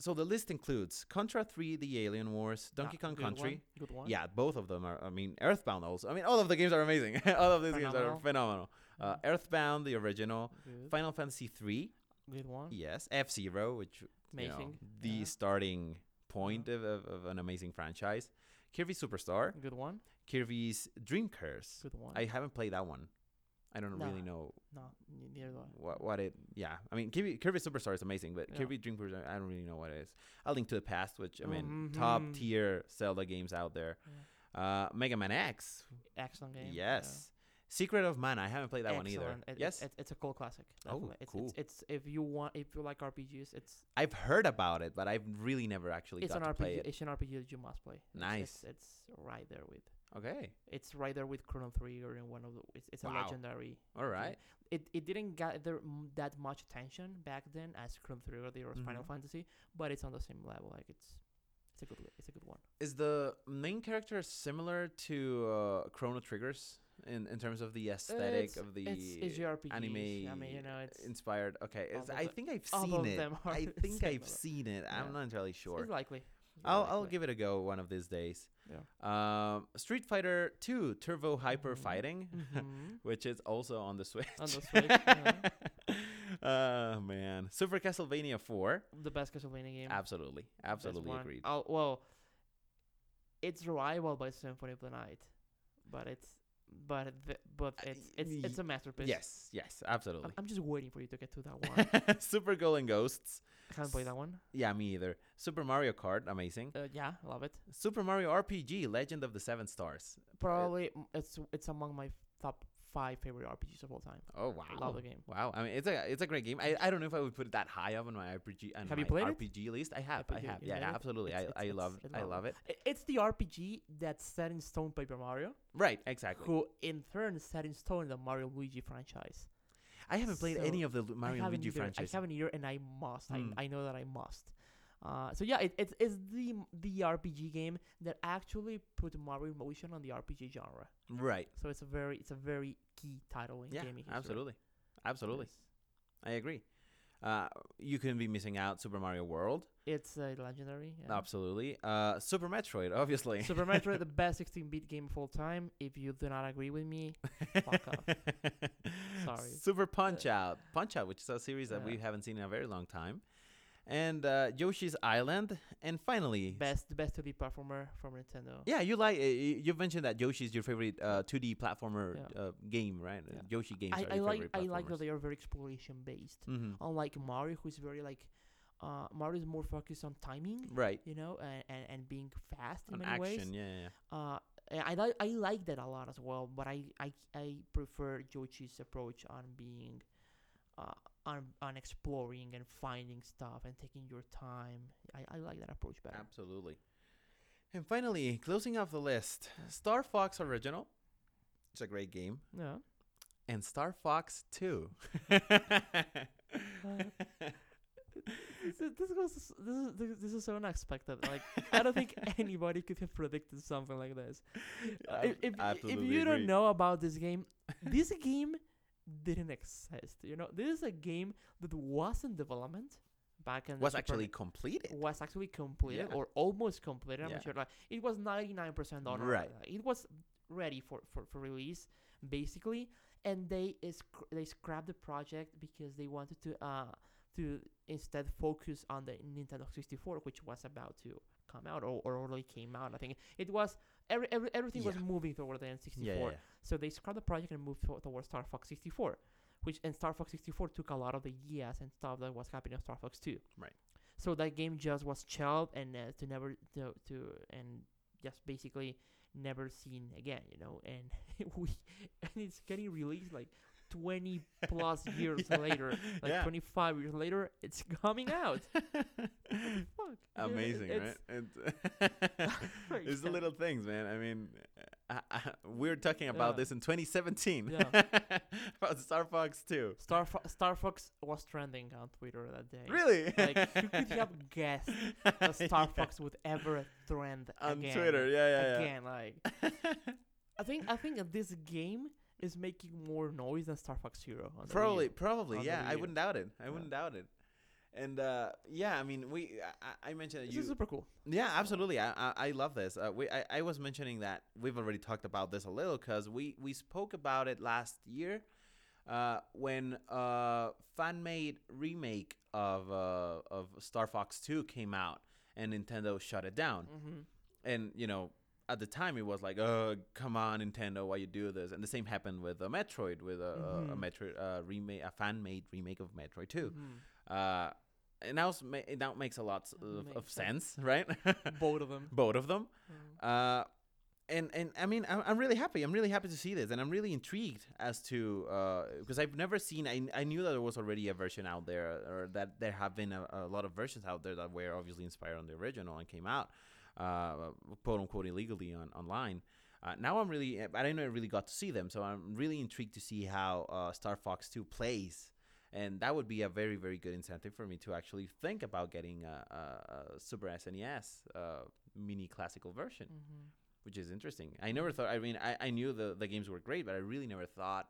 so the list includes Contra 3: The Alien Wars, Donkey Ah, Kong good Country. One. Good one. Yeah, both of them are. I mean, Earthbound also. I mean, all of the games are amazing. all of these games are Phenomenal. phenomenal. Uh, Mhm. Earthbound, the original, Good. Final Fantasy 3, Good one. yes, F Zero, which you know, the yeah. starting point of, of, of an amazing franchise. Kirby Superstar, Good one. Kirby's Dream Course. Good one. I haven't played that one. I don't really know no, neither do I. what what it. Yeah, I mean Kirby, Kirby Superstar is amazing, but Yeah. Kirby Dream I don't really know what it is. A Link to the Past, which I mean, top Mhm. tier Zelda games out there. Uh, Mega Man X, Excellent game. yes. Secret of Mana, I haven't played that one either. Excellent. It- yes, it's, it's a cool classic. Oh, it's, cool. It's, it's if you want if you like RPGs, it's I've heard about it, but I've really never actually it's got an to play RPG. it. It's an RPG that you must play. Nice. It's, it's right there with Okay, it's right there with Chrono Trigger and one of the it's, it's a Wow. legendary. all right. It it didn't gather that much attention back then as Chrono Trigger did or Final Mhm. Fantasy, but it's on the same level. Like it's it's a good it's a good one. Is the main character similar to uh, Chrono Trigger's in, in terms of the aesthetic It's- of the it's, it's anime I mean, you know, it's inspired. Okay, it's, I think I've seen it. I think I've seen it. I'm not entirely sure. it's likely. I'll I'll give it a go one of these days. Yeah. Um, Street Fighter 2 Turbo Hyper Mhm. Fighting, Mhm. which is also on the Switch. On the Switch, uh-huh. oh man, Super Castlevania 4. the best Castlevania game. Absolutely, absolutely agreed. Oh well, it's rival by Symphony of the Night, but it's but th- but Uh, it's it's it's a masterpiece. Yes, yes, absolutely. I'm just waiting for you to get to that one. Super Ghouls 'n Ghosts. I can't play that one. Yeah, me either. Super Mario Kart, amazing. Uh, yeah, love it. Super Mario RPG, Legend of the Seven Stars. Probably m- it's it's among my top five favorite RPGs of all time. Oh wow, Love the game. Wow, I mean it's a it's a great game. I, I don't know if I would put it that high up on my RPG on Have my you played it? RPG list. I have, I have. Yeah, absolutely. It's- I, it's- I love I love it. It's the RPG that's set in stone Paper Mario, Right, exactly. who in turn set in stone the Mario Luigi franchise. I haven't played any of the Mario Luigi either. franchise. I haven't either, and I must. Hmm. I, I know that I must. Uh, so yeah, it, it's it's the the RPG game that actually put Mario motion on the RPG genre. Right. So it's a very it's a very key title in Yeah, gaming history. absolutely. Absolutely. Yes. I agree. Uh, you couldn't be missing out Super Mario World. It's uh, legendary. Yeah. Absolutely. Uh, Super Metroid, obviously. Super Metroid, the best 16-bit game of all time. If you do not agree with me, fuck off. Sorry. Super Punch Out. Punch Out, which is a series that Yeah. we haven't seen in a very long time. And uh, Yoshi's Island. And finally, Best the best 2D platformer from Nintendo. yeah, you like. Uh, you've mentioned that Yoshi's your favorite uh, 2D platformer Yeah. uh, game, right? Yeah. Yoshi games I, are I your like I like that they are very exploration based. Mm-hmm. Unlike Mario, who is very like, uh, Mario is more focused on timing, Right. you know, and, and, and being fast in On many action, ways. yeah, yeah, yeah. Uh, I like I like that a lot as well, but I I, I prefer Yoshi's approach on being, uh, on on exploring and finding stuff and taking your time. I, I like that approach better. Absolutely. And finally, closing off the list, Star Fox Original. It's a great game. Yeah. And Star Fox 2. this, is- this is this, this is so unexpected. Like I don't think anybody could have predicted something like this. If, if, if you agree. don't know about this game, this game didn't exist. You know, this is a game that was in development back in was Super actually Ni- completed. was actually completed Yeah. or almost completed. I'm Yeah. not sure. Like it was 99% done. Right. It was ready for, for, for release basically, and they is they scrapped the project because they wanted to uh to instead focus on the Nintendo 64, which was about to come out or, or already came out. I think it was every, every everything was moving toward the N64. So they scrapped the project and moved towards Star Fox 64, which and Star Fox 64 took a lot of the ideas and stuff that was happening on Star Fox 2. Right. So that game just was shelved and uh, to never to, to and just basically never seen again, you know. And we and it's getting released like 20 plus years Yeah. later, like Yeah. 25 years later, it's coming out. Fuck. Amazing, it's- right? Very it's the little things, man. I mean, we're talking about Yeah. this in 2017 Yeah. about Star Fox 2. Star Fo- Star Fox was trending on Twitter that day. Really? Like, who could have guessed that Star Yeah. Fox would ever trend on again? Twitter? Yeah, yeah, yeah. Again, like I think I think this game is making more noise than Star Fox Zero. On Probably, probably, yeah. I wouldn't doubt it. I wouldn't doubt it. And uh, yeah, I mean, we. I, I mentioned that This you. is super cool. Yeah, absolutely. I I, I love this. Uh, we I, I was mentioning that we've already talked about this a little because we we spoke about it last year, uh, when a fan made remake of uh of Star Fox Two came out and Nintendo shut it down. Mm-hmm. And you know, at the time it was like, oh, come on, Nintendo, why you do this? And the same happened with uh, Metroid, with a, a, a Mhm. Metroid uh, remake, a fan made remake of Metroid Two. Mm-hmm. Uh, and ma- it now makes a lot of, of sense. sense, right? Both of them. both of them. Mm. Uh, and and I mean, I'm, I'm really happy. I'm really happy to see this, and I'm really intrigued as to because I've never seen. I, I knew that there was already a version out there, or that there have been a, a lot of versions out there that were obviously inspired on the original and came out, uh, quote unquote, illegally on online. Uh, now I'm really, I didn't know I really got to see them, so I'm really intrigued to see how uh, Star Fox 2 plays. And that would be a very, very good incentive for me to actually think about getting a, a, a Super SNES uh, mini classical version. Mm-hmm. which is interesting. I never thought. I mean, I, I knew the the games were great, but I really never thought,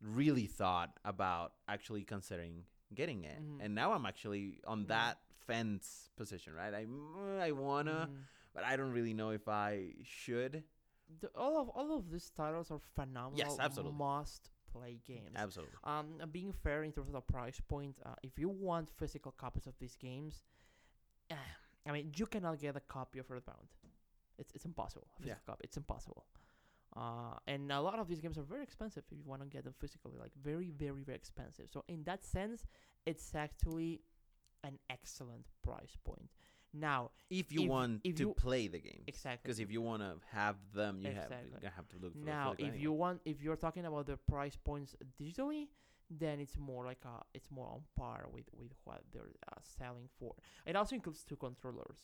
really thought about actually considering getting it. Mhm. And now I'm actually on Yeah. that fence position, right? I mm, I wanna, Mm. but I don't really know if I should. The, all of all of these titles are phenomenal. Yes, absolutely. Must play games. Absolutely. Um, being fair in terms of the price point, uh, if you want physical copies of these games, uh, I mean, you cannot get a copy of Earthbound. It's it's impossible. A Yeah. copy. It's impossible. Uh, and a lot of these games are very expensive if you want to get them physically, like very, very, very expensive. So in that sense, it's actually an excellent price point. Now, If you if- want if to you- play the game, exactly. because if you want to have them, you have you have to look for Now, if anyway. you want, if you're talking about the price points digitally, then it's more like a, it's more on par with with what they're uh, selling for. It also includes two controllers,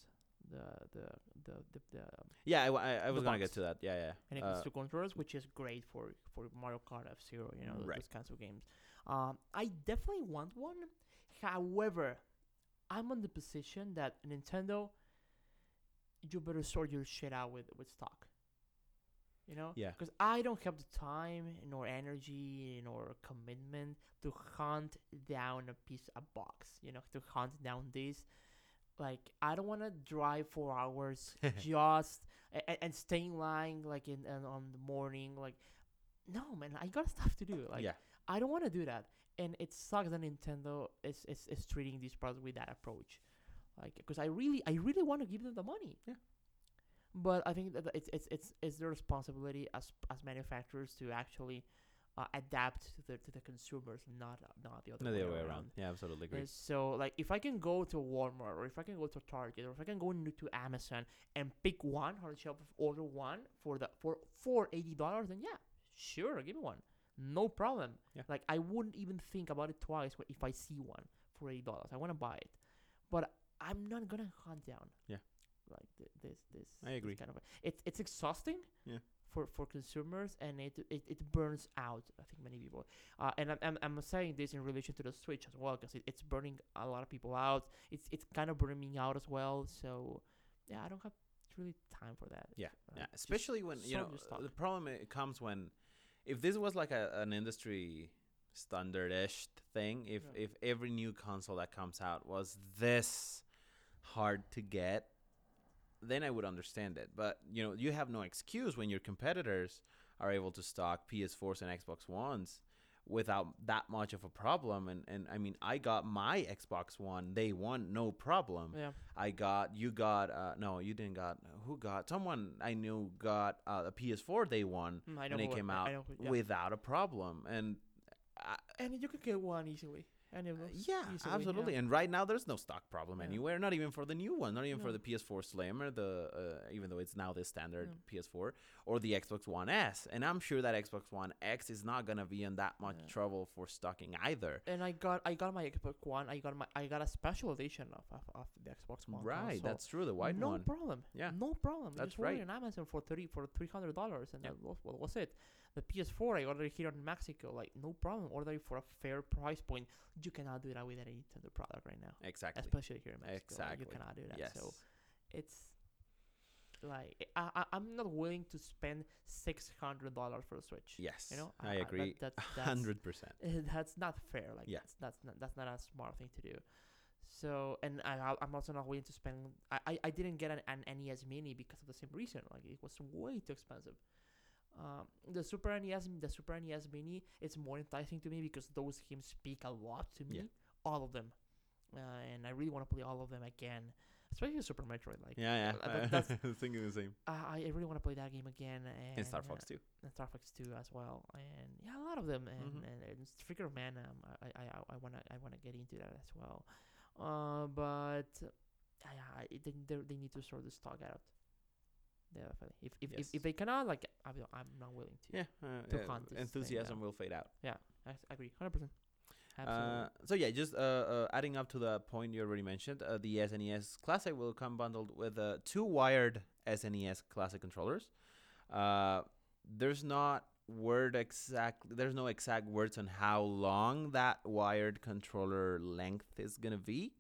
the the the the, the yeah, I was gonna get to that. Yeah, yeah. and it includes Uh, two controllers, which is great for for Mario Kart F Zero, you know, Right. those kinds of games. Um, I definitely want one. However, I'm on the position that Nintendo, you better sort your shit out with with stock. You know, Yeah. because I don't have the time nor energy nor commitment to hunt down a piece of box. You know, to hunt down this. Like I don't want to drive four hours just and, and stay in line like in, in on the morning. Like, no man, I got stuff to do. Like yeah, I don't want to do that, and it sucks that Nintendo is is, is treating these products with that approach, like because I really I really want to give them the money. Yeah. But I think that it's it's it's it's their responsibility as as manufacturers to actually uh, adapt to the to the consumers, not not the other, no, way, the other way around. around. Yeah, absolutely agree. Uh, so like if I can go to Walmart or if I can go to Target or if I can go into to Amazon and pick one on the shelf order one for the for for eighty dollars, then yeah, sure, give me one, no problem. Yeah. Like I wouldn't even think about it twice if I see one for eighty dollars. I want to buy it, but I'm not gonna hunt down. Yeah. Like th- this this. I this agree. kind of it's it's exhausting. Yeah. For, for consumers and it, it it burns out I think many people uh, and I'm, I'm, I'm saying this in relation to the Switch as well because it, it's burning a lot of people out. It's it's kind of burning me out as well. So yeah, I don't have really time for that. Yeah, Uh, yeah. Especially when you know the problem it comes when if this was like a, an industry standardish thing. If Yeah. if every new console that comes out was this hard to get, then I would understand it. But you know, you have no excuse when your competitors are able to stock PS4s and Xbox Ones without that much of a problem. And and I mean, I got my Xbox One day one, no problem. Yeah. I got you got uh no you didn't got who got someone I knew got uh, a PS4 day one Mm, when it came out who- yeah. without a problem and and you could get one easily. It was yeah easily, absolutely yeah. and right now there's no stock problem Yeah. anywhere not even for the new one not even for the PS4 Slim or the uh, even though it's now the standard Yeah. PS4 or the Xbox One S and I'm sure that Xbox One X is not gonna be in that much Yeah. trouble for stocking either And I got I got my Xbox One. I got my I got a special edition of of, of the Xbox One. right console. that's true the white no one No problem. Yeah. no problem. That's right. it on Amazon for thirty for three hundred dollars, and that was what was it. The PS4 I ordered here in Mexico. Like no problem. Order it for a fair price point. You cannot do that with any Nintendo product right now, exactly especially here in Mexico. like, you cannot do that. yes So it's like I, I I'm not willing to spend six hundred dollars for a Switch. yes You know, I that- agree That, that's, hundred percent that's not fair. Like Yeah. that's that's not that's not a smart thing to do. So and I I'm also not willing to spend. I I, I didn't get an, an NES Mini because of the same reason. Like it was way too expensive. Um, the Super NES the Super NES Mini it's more enticing to me because those games speak a lot to me. Yeah. All of them, uh, and I really want to play all of them again. Especially Super Metroid. Like Yeah, uh, yeah. that- that's- I was thinking the same. I I really want to play that game again. And, And Star uh, Fox too. and Star Fox 2 as well, and yeah, a lot of them, and, Mhm. and, and Figure Man, um, I I I- I wanna I wanna get into that as well, uh, but uh, yeah, they they they need to sort this stock out. Definitely, if if, if Yes. if they cannot, like I'm I'm not willing to. Yeah, uh, to this enthusiasm will fade out. Yeah, I agree, hundred percent. Absolutely. Uh, so yeah, just uh, uh, adding up to the point you already mentioned, uh, the SNES Classic will come bundled with uh, two wired SNES Classic controllers. Uh, there's not word exactly. There's no exact words on how long that wired controller length is gonna be,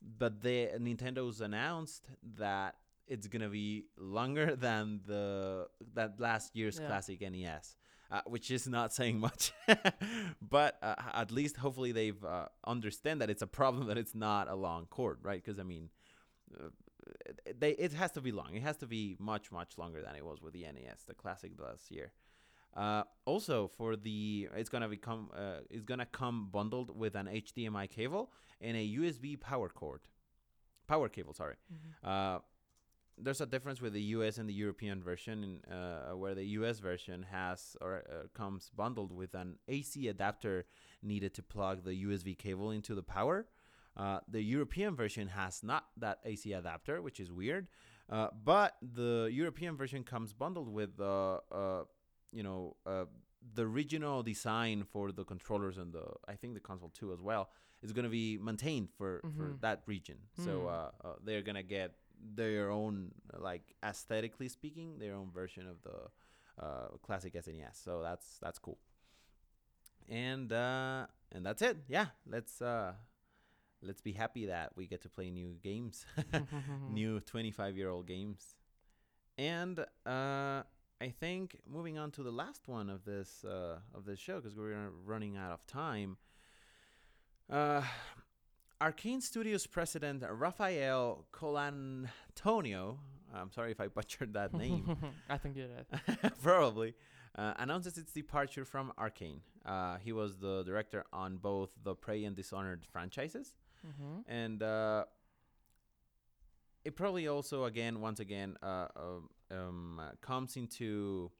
but the Nintendo's announced that it's gonna be longer than the that last year's Yeah. classic NES, uh, which is not saying much. but uh, at least hopefully they've uh, understand that it's a problem that it's not a long cord, right? Because I mean, uh, it- they it has to be long. It has to be much much longer than it was with the NES, the classic last year. Uh, also, for the it's gonna become uh, it's gonna come bundled with an HDMI cable and a USB power cord, power cable. Sorry. Uh, there's a difference with the US and the European version, in, uh, where the US version has or uh, comes bundled with an AC adapter needed to plug the USB cable into the power. Uh, the European version has not that AC adapter, which is weird. Uh, but the European version comes bundled with uh, uh, you know uh, the original design for the controllers and the I think the console too as well is going to be maintained for, for Mhm. that region. So Hmm. uh, uh, they're gonna get their own like aesthetically speaking their own version of the uh, classic SNES. So that's that's cool. And uh, and that's it. Yeah, let's uh, let's be happy that we get to play new games, new 25 year old games. And uh, I think moving on to the last one of this uh, of this show because we're running out of time. Uh, Arcane Studios president Rafael Colantonio, I'm sorry if I butchered that name, I think you did. probably, uh, announces its departure from Arcane. Uh, he was the director on both the Prey and Dishonored franchises, Mm-hmm. and uh, it probably also, again, once again, uh, um, um, uh, comes into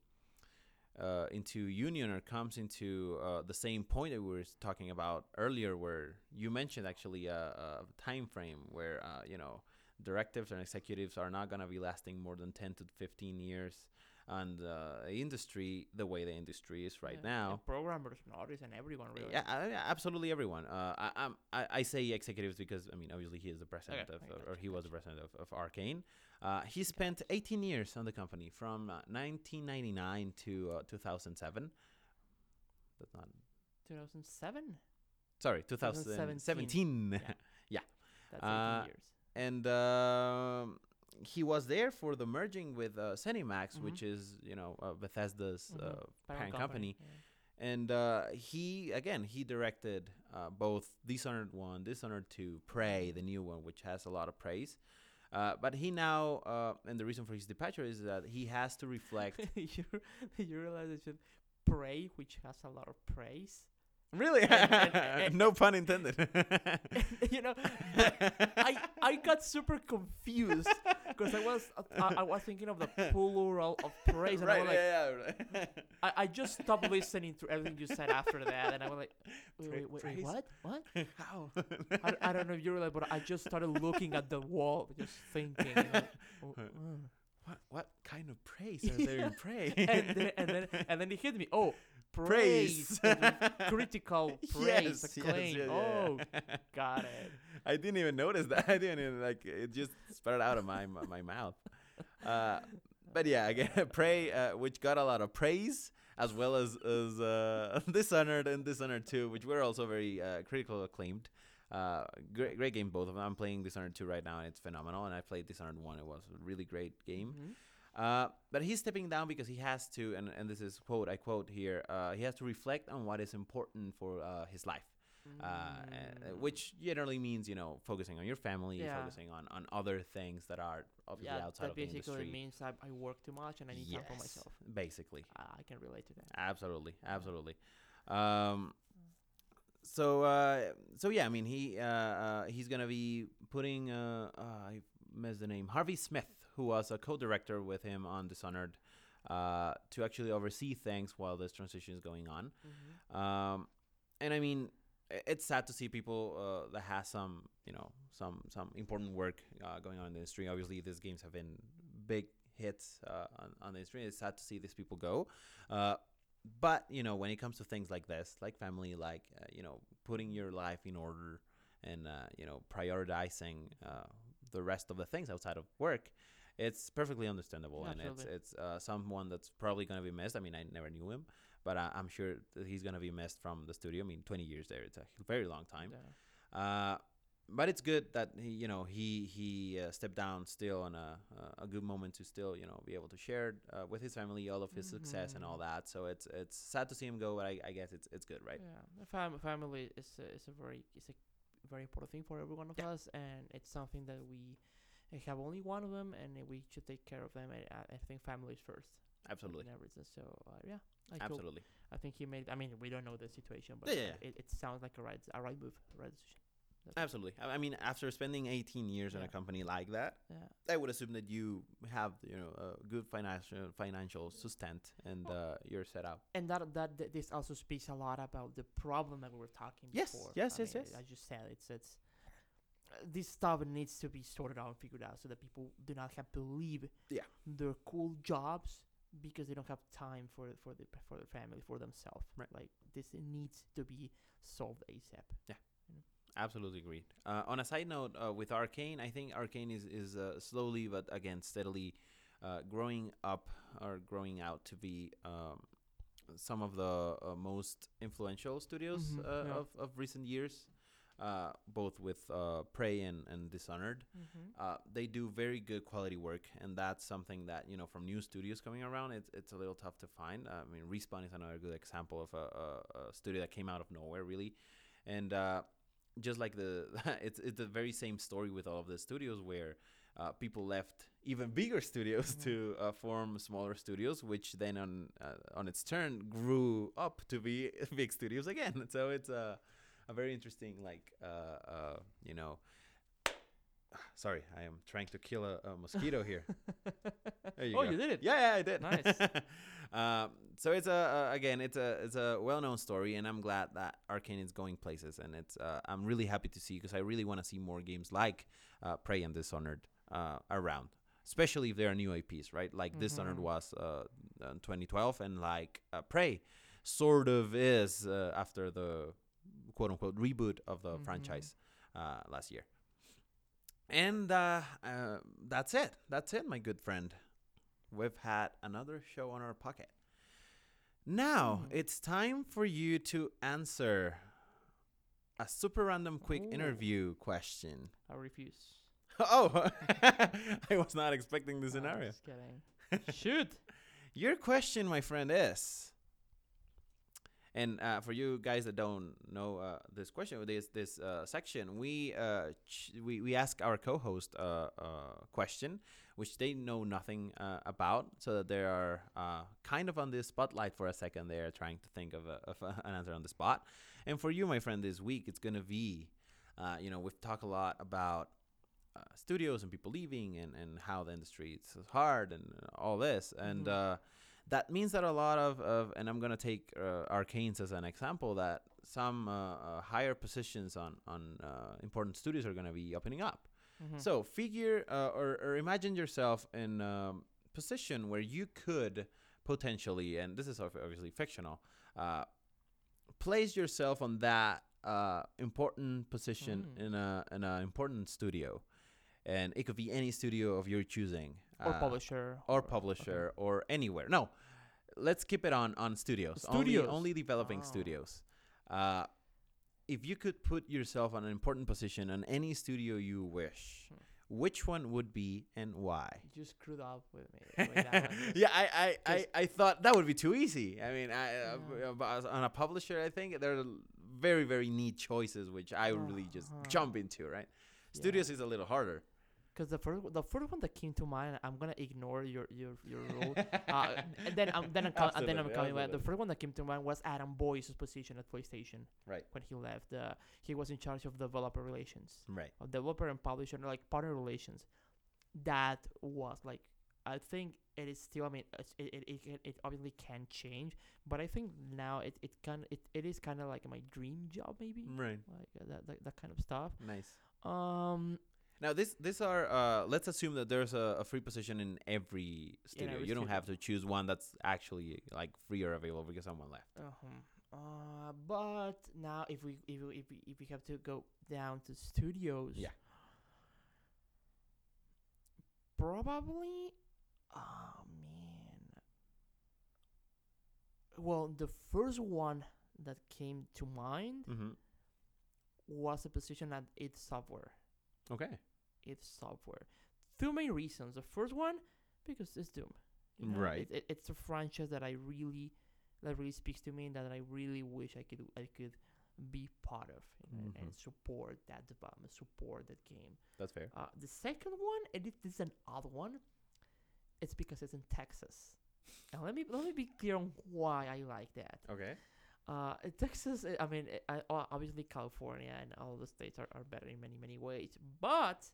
uh, into union or comes into uh, the same point that we were talking about earlier, where you mentioned actually a, a time frame where uh, you know directives and executives are not going to be lasting more than 10 to 15 years and uh, the industry the way the industry is right Yeah, now and programmers and artists and everyone really. yeah, uh, yeah, absolutely everyone. Uh, I, I'm- I I say executives because I mean obviously he is the president Okay, of, or he was the president of, of Arcane. Uh, he spent 18 years on the company from uh, 1999 to uh, 2007. That's not 2007. sorry 2017. 2017. Yeah. That's 18 Uh, years. and um, he was there for the merging with uh, ZeniMax, Mhm. which is you know uh, Bethesda's Mhm. uh, Parent parent company. yeah. and uh, he again he directed uh, both Dishonored one, Dishonored two, Prey, the new one, which has a lot of praise. Uh, but he now, uh, and the reason for his departure is that he has to reflect. you, you realize should pray, which has a lot of praise. really, And- and- and- no pun intended. you know, I I got super confused because I was I, I was thinking of the plural of praise, and I was like, yeah, yeah, right. I, I just stopped listening to everything you said after that, and I was like, wait, Pra- wait, wait, what, what? How? I, I don't know if you realize, but I just started looking at the wall, just thinking. Know, oh, what, what kind of praise are there in praise? and then and then and then it hit me. Oh, Praise. critical praise, Yes, yes, acclaim. yeah, yeah, oh, got it. I didn't even notice that. I didn't even like it. Just spurted out of my my, my mouth. Uh, but yeah, again, Prey, uh, which got a lot of praise, as well as as uh, Dishonored and Dishonored Two, which were also very uh, critical acclaimed. Uh, great, great game, both of them. I'm playing Dishonored 2 right now, and it's phenomenal. And I played Dishonored 1. It was a really great game. Mhm. Uh, but he's stepping down because he has to, and, and this is quote I quote here. Uh, he has to reflect on what is important for uh, his life, uh, uh, Mm. which generally means you know focusing on your family, Yeah. focusing on, on other things that are obviously yeah, outside that of the industry. basically means I, I work too much and I need time for myself. basically. I, I can relate to that. Absolutely, absolutely. Um, so uh, so yeah, I mean he uh, uh, he's gonna be putting uh, uh, I missed the name Harvey Smith, who was a co-director with him on Dishonored, uh, to actually oversee things while this transition is going on. Mm-hmm. Um, and I mean, it's sad to see people uh, that has some, you know, some some important work uh, going on in the industry. Obviously, these games have been big hits uh, on, on the industry. It's sad to see these people go. Uh, but you know, when it comes to things like this, like family, like uh, you know, putting your life in order and uh, you know, prioritizing uh, the rest of the things outside of work. It's perfectly understandable, and it's it's uh, someone that's probably gonna be missed. I mean, I never knew him, but I, I'm sure that he's gonna be missed from the studio. I mean, 20 years there, it's a very long time. Yeah. Uh, but it's good that he, you know, he he uh, stepped down still on a a good moment to still, you know, be able to share uh, with his family all of his success and all Mhm. that. So it's it's sad to see him go, but I, I guess it's it's good, right? Yeah, fam- family is a, is a very is a very important thing for every one of Yeah. us, and it's something that we uh, have only one of them, and uh, we should take care of them. I, I think family is first. Absolutely, in everything. So uh, yeah, I hope- absolutely. I think he made. I mean, we don't know the situation, but Yeah, uh, yeah, yeah. It, it sounds like a right a right move, a right decision. That's- Absolutely. I I mean, after spending 18 years in a company like that, Yeah. I would assume that you have, you know, a good financial financial sustent and Oh. uh, you're set up. and that that th- this also speaks a lot about the problem that we were talking Yes, before. yes, I yes, mean, yes. I just said, it's it's uh, this stuff needs to be sorted out and figured out so that people do not have to leave Yeah. their cool jobs because they don't have time for for the for their family for themselves. Right. Like this needs to be solved ASAP. Yeah, Absolutely agreed. Uh, on a side note, uh, with Arcane, I think Arcane is is uh, slowly but again steadily uh, growing up or growing out to be um, some of the uh, most influential studios Mhm, uh, yeah. of of recent years. Uh, both with uh, Prey and, and Dishonored, Mm-hmm. uh, they do very good quality work, and that's something that you know from new studios coming around, it's it's a little tough to find. I mean, Respawn is another good example of a, a, a studio that came out of nowhere, really, and uh, just like the it's it's the very same story with all of the studios where uh, people left even bigger studios Mhm. to uh, form smaller studios, which then on uh, on its turn grew up to be big studios again. So it's a a very interesting like uh, uh, you know. Sorry, I am trying to kill a, a mosquito here. There you oh, go. you did it. Yeah, yeah, I did. Nice. um, so it's a uh, again, it's a it's a well-known story, and I'm glad that Arcane is going places, and it's uh, I'm really happy to see because I really want to see more games like uh, Prey and Dishonored uh, around, especially if there are new IPs, right? Like Dishonored Mhm. was uh, in 2012, and like uh, Prey sort of is uh, after the quote unquote reboot of the Mhm. franchise uh, last year. And uh, uh, that's it. That's it, my good friend. We've had another show on our pocket. Now Hmm. it's time for you to answer a super random quick Ooh. interview question. I refuse. Oh, I was not expecting this I'm scenario. just kidding. Shoot. Your question, my friend, is. And uh, for you guys that don't know uh, this question, this this uh, section, we uh, ch- we we ask our co-host uh, a question which they know nothing uh, about, so that they are uh, kind of on the spotlight for a second. They are trying to think of, a, of a, an answer on the spot. And for you, my friend, this week it's gonna be, uh, you know, we've talked a lot about uh, studios and people leaving and, and how the industry is hard and all this and Mhm. That means that a lot of, of and I'm gonna take uh, Arcanes as an example that some uh, uh, higher positions on on uh, important studios are gonna be opening up. Mhm. So figure uh, or, or imagine yourself in a position where you could potentially, and this is obviously fictional, uh, place yourself on that uh, important position Mm. in a in an important studio, and it could be any studio of your choosing, or uh, publisher. or okay. publisher, or anywhere. No, let's keep it on on studios. Studios. Only, only developing Oh. studios. Uh, if you could put yourself on an important position on any studio you wish, Hmm. which one would be and why? You screwed up with me. with yeah, I, I, I, I thought that would be too easy. I mean, I, uh, Yeah. uh, on a publisher, I think there are very, very neat choices which I would really just Uh-huh. jump into, right? Studios is a little harder. Because the first the first one that came to mind, I'm gonna ignore your your your rule. uh, and then I'm then I'm co- and then I'm coming back. The first one that came to mind was Adam Boyes's position at PlayStation Right, when he left. Uh, he was in charge of developer relations, right. of developer and publisher, like partner relations. That was like I think it is still. I mean, it it it, it obviously can change, but I think now it it can it, it is kind of like my dream job maybe, Right. like uh, that, that that kind of stuff. Nice. Um, Now this these are uh let's assume that there's a, a free position in every studio. every you don't studio. have to choose one that's actually like free or available because someone left. Uh-huh. Uh, but now if we if we, if we if we have to go down to studios, Yeah. probably. Oh man. Well, the first one that came to mind Mm-hmm. was a position at id Software. Okay. Id Software. Two main reasons. The first one, because it's Doom. Right. It, it, it's a franchise that I really, that really speaks to me, and that I really wish I could, I could be part of and, and Mhm. support that development, support that game. That's fair. Uh, the second one, and it is an odd one. It's because it's in Texas. And let me let me be clear on why I like that. Okay. Uh, Texas, I- mean, I- obviously California and all the states are, are better in many many ways, but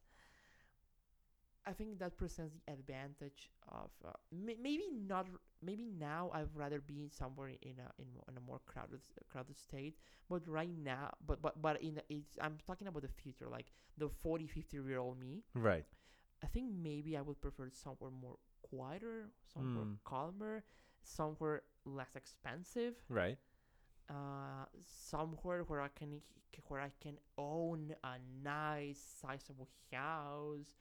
I think that presents the advantage of uh, may, maybe not maybe now I'd rather be somewhere in a in, in a more crowded crowded state, but right now, but but but in it's I'm talking about the future, like the 40, 50 year old me. Right. I think maybe I would prefer somewhere more quieter, somewhere Mm. calmer, somewhere less expensive Right. uh, somewhere where I can where I can own a nice sizable house,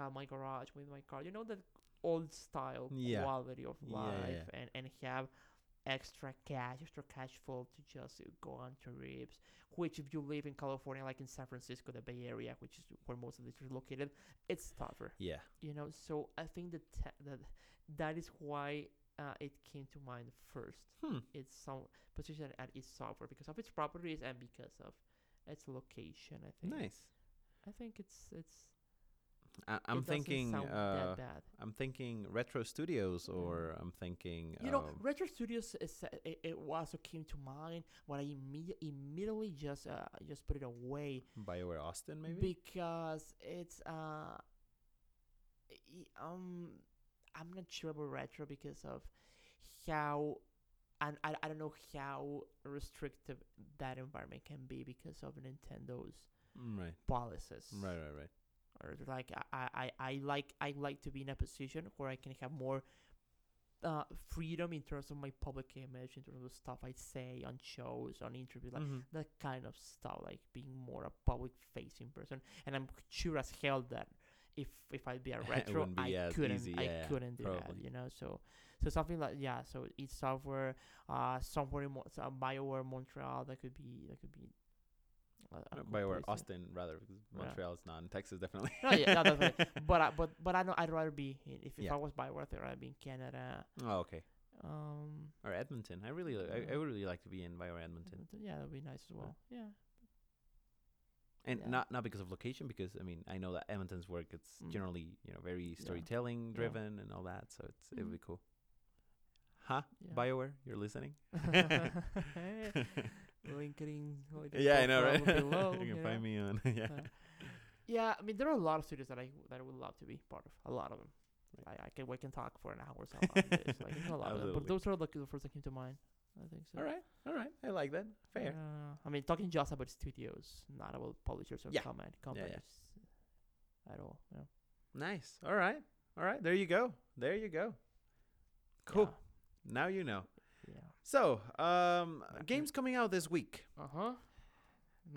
have my garage with my car. You know that old style Yeah. quality of life, yeah. and and have extra cash, extra cash flow to just go on trips. Which, if you live in California, like in San Francisco, the Bay Area, which is where most of this is located, it's tougher Yeah. you know so i think that te- that that is why uh, it came to mind first Hmm. it's some position at id Software because of its properties and because of its location i think Nice. i think it's it's I, doesn't thinking. sound Uh, that bad I'm thinking retro studios, Yeah. or I'm thinking. you know um, retro studios is, it, it also came to mind but i imme- immediately just uh, just put it away Bioware Austin, maybe. because it's uh um I'm not sure about retro because of how and I, I don't know how restrictive that environment can be because of Nintendo's Mm, right. policies. Right. Right. Right. Or like I, I, I like I like to be in a position where I can have more uh, freedom in terms of my public image, in terms of stuff I say on shows, on interviews, like Mhm. that kind of stuff, like being more a public facing person. And I'm sure as hell that if if I'd be a retro, be I couldn't easy, I yeah, couldn't do that, you know. So so something like yeah, so id Software, uh, somewhere in Mo- uh, Bioware Montreal that could be that could be. A- a cool Bioware place, yeah. Austin, rather, because. Montreal is not in Texas, definitely. No, yeah, no, definitely. But I, but but I know I'd rather be in, if, if I was Bioware, I'd rather be in Canada. oh, okay. Um, Or Edmonton. I really, li- I, I would really like to be in Bioware Edmonton, Edmonton, yeah, that'd be nice as well. Yeah. and not not because of location, because I mean I know that Edmonton's work it's Mm. generally you know very storytelling driven and all that, so it's it would Mhm. be cool. Huh? Bioware, you're listening? LinkedIn. like, yeah, I know, right? below, you can you find know? me on. yeah. Uh, Yeah, I mean there are a lot of studios that I that I would love to be part of. A lot of them. I, I can we can talk for an hour or so on this. Like a lot of them, but those are like the first that came to mind. I think so. all right, all right. I like that. Fair. Uh, I mean talking just about studios, not about publishers or Yeah. comment yeah. companies at all. Yeah. Nice. All right, all right. There you go. There you go. Cool. Now you know. So, um, games coming out this week. Uh huh.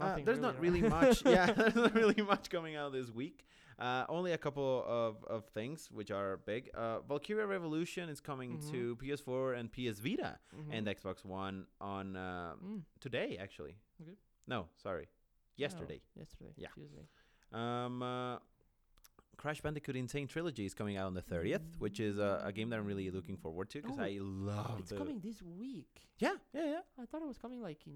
Uh, there's not really much. yeah, there's not really much coming out this week. Uh, only a couple of, of things which are big. Uh, Valkyria Revolution is coming Mhm. to PS4 and PS Vita and Mhm. Xbox One on uh, Mm. today, actually. Okay. No, sorry, yesterday. Oh, yesterday. Yeah. Tuesday. Um, uh, Crash Bandicoot N. Sane Trilogy is coming out on the 30th, which is a, a game that I'm really looking forward to because Oh, I love It's the. coming this week. Yeah, yeah, yeah. I thought it was coming like in.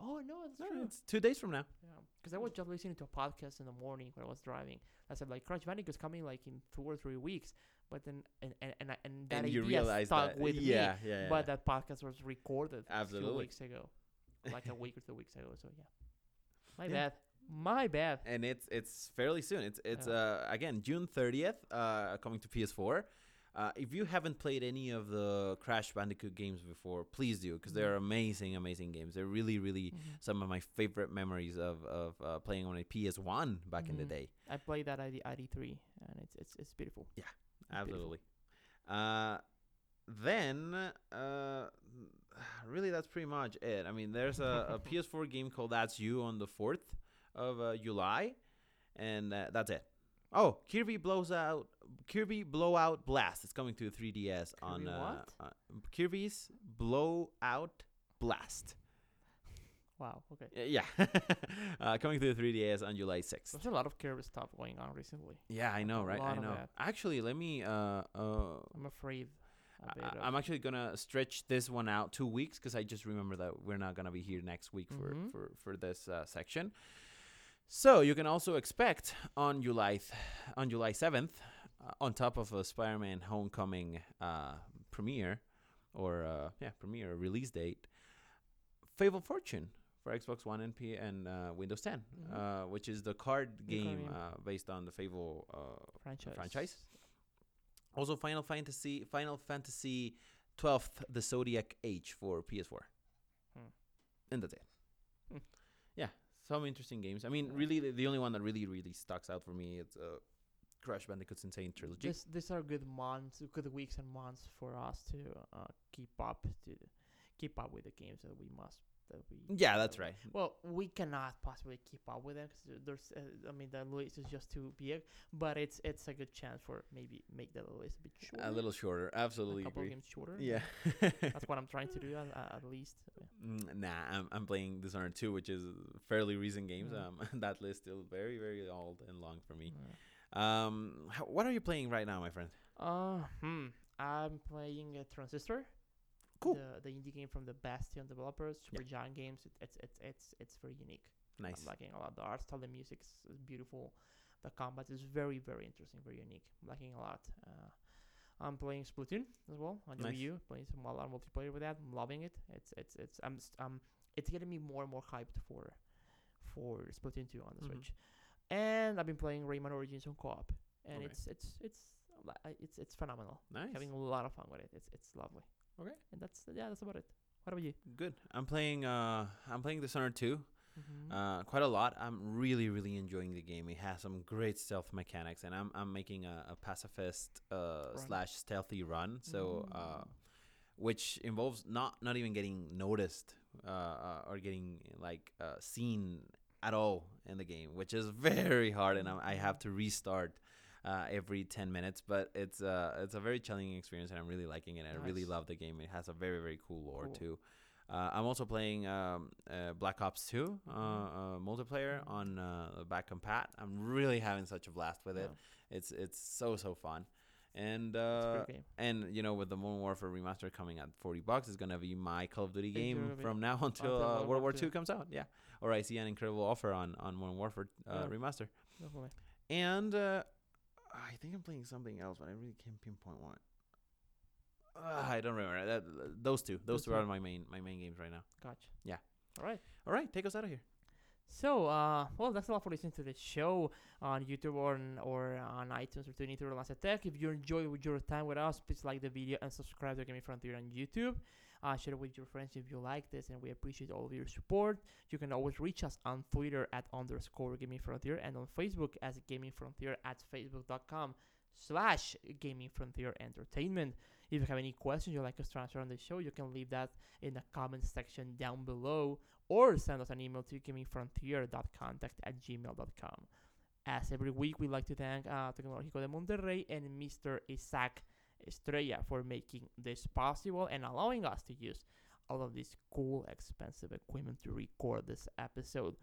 Oh no, that's No, true. it's two days from now. Yeah, because I was just listening to a podcast in the morning when I was driving. I said like Crash Bandicoot is coming like in two or three weeks, but then and and and, I- and that and you idea realize stuck that. with yeah, me. yeah, yeah. But that podcast was recorded a Absolutely. few weeks ago, like a week or two weeks ago. So yeah, my Yeah. bad, my bad. and it's it's fairly soon. It's it's Yeah. uh again June thirtieth, uh coming to PS4. Uh, if you haven't played any of the Crash Bandicoot games before, please do because they're Mhm. amazing, amazing games. They're really, really Mhm. some of my favorite memories of of uh, playing on a PS1 back in the Mhm. day. I played that ID ID three, and it's it's it's beautiful. beautiful. Absolutely. Uh, then uh, really that's pretty much it. I mean, there's a, a PS4 game called That's You on the fourth of uh, July, and uh, that's it. Oh, Kirby blows out Kirby Blowout Blast. It's coming to 3DS on Kirby uh, what? uh, Kirby's Blowout Blast. Wow. Okay. Uh, Yeah, uh, coming to the 3DS on July 6th. There's a lot of Kirby stuff going on recently. Yeah, I know, right? I know. Actually, let me. Uh, uh, I'm afraid. I, I'm actually gonna stretch this one out two weeks because I just remember that we're not gonna be here next week for Mhm. for for this uh, section. So you can also expect on July th- on July 7th, uh, on top of a Spider-Man Homecoming uh, premiere or uh, yeah premiere release date, Fable Fortune for Xbox One and P and uh, Windows 10, Mhm. uh, which is the card game uh, based on the Fable uh, franchise. franchise. Also, Final Fantasy, Final Fantasy, twelfth, the Zodiac Age for PS4, Hmm. and that's it. Some interesting games. I mean, really, the, the only one that really, really sticks out for me is uh, Crash Bandicoots N. Sane Trilogy. This these are good months, good weeks and months for us to uh, keep up to keep up with the games that we must that we. yeah, that's right. Well, we cannot possibly keep up with them because there's, uh, I mean, the list is just too big. But it's it's a good chance for maybe make the list a bit shorter. A little shorter, absolutely a couple agree. games shorter. Yeah. that's what I'm trying to do at, at least. Mm, Nah, I'm, I'm playing Dishonored 2, which is fairly recent games. Mm. Um, that list still very, very old and long for me. Yeah. Um, how, what are you playing right now, my friend? Uh, hmm. I'm playing a Transistor. Cool. The, the indie game from the Bastion developers, Supergiant Games. It, it's it's it's it's very unique. Nice. I'm liking a lot. The art style, the music is, is beautiful. The combat is very very interesting, very unique. I'm liking a lot. Uh, I'm playing Splatoon as well on the Nice. Wii U. Playing some a lot of multiplayer with that. I'm loving it. It's it's it's I'm um it's getting me more and more hyped for for Splatoon 2 on the Mhm. Switch. And I've been playing Rayman Origins on co-op, and Okay. it's it's it's it's it's phenomenal. Nice. Having a lot of fun with it. It's it's lovely. Okay. And that's yeah, that's about it. What about you? Good. I'm playing. Uh, I'm playing Dishonored 2. Mm-hmm. Uh, quite a lot. I'm really, really enjoying the game. It has some great stealth mechanics, and I'm I'm making a, a pacifist uh, slash stealthy run. So, uh, Mm. which involves not not even getting noticed uh, uh, or getting like uh, seen at all in the game, which is very hard, and I, I have to restart. Uh, every 10 minutes but it's uh it's a very challenging experience and i'm really liking it and i really love the game it has a very very cool lore Cool. too uh, I'm also playing um, uh, Black Ops 2 uh, Mhm. uh, multiplayer Mhm. on uh, back compat. I'm really having such a blast with it. Yeah. It's it's so so fun, and uh, and you know with the Modern Warfare remaster coming at 40 bucks, it's gonna be my Call of Duty game from now until, until uh, World War II. Comes out. Yeah, or I see an incredible offer on on Modern Warfare uh, Yeah. remaster, Definitely. and uh, I think I'm playing something else, but I really can't pinpoint what. Uh, I don't remember. That, those two, those Those two two. are my main my main games right now. Gotcha. Yeah. All right. All right, take us out of here. So, uh, well, that's a lot for listening to the show on YouTube or on, or on iTunes or tuning to Lancet Tech. If you enjoy with your time with us, please like the video and subscribe to Gaming Frontier on YouTube. Uh, share it with your friends if you like this, and we appreciate all of your support. You can always reach us on Twitter at underscore Gaming Frontier and on Facebook as Gaming Frontier at facebook.com slash Gaming Frontier Entertainment. If you have any questions you'd like us to answer on the show, you can leave that in the comments section down below or send us an email to gamingfrontier.contact at gmail.com. As every week, we'd like to thank uh, Tecnológico de Monterrey and Mr. Isaac Estrella for making this possible and allowing us to use all of this cool, expensive equipment to record this episode.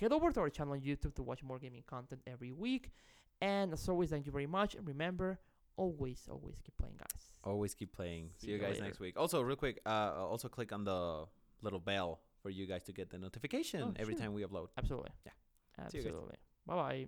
Head over to our channel on YouTube to watch more gaming content every week. And as always, thank you very much. And remember, always, always keep playing, guys. Always keep playing. See, See you guys later. next week. Also, real quick, uh, also click on the little bell for you guys to get the notification Oh, every sure. time we upload. Absolutely. Yeah. See you guys. Absolutely. Bye bye.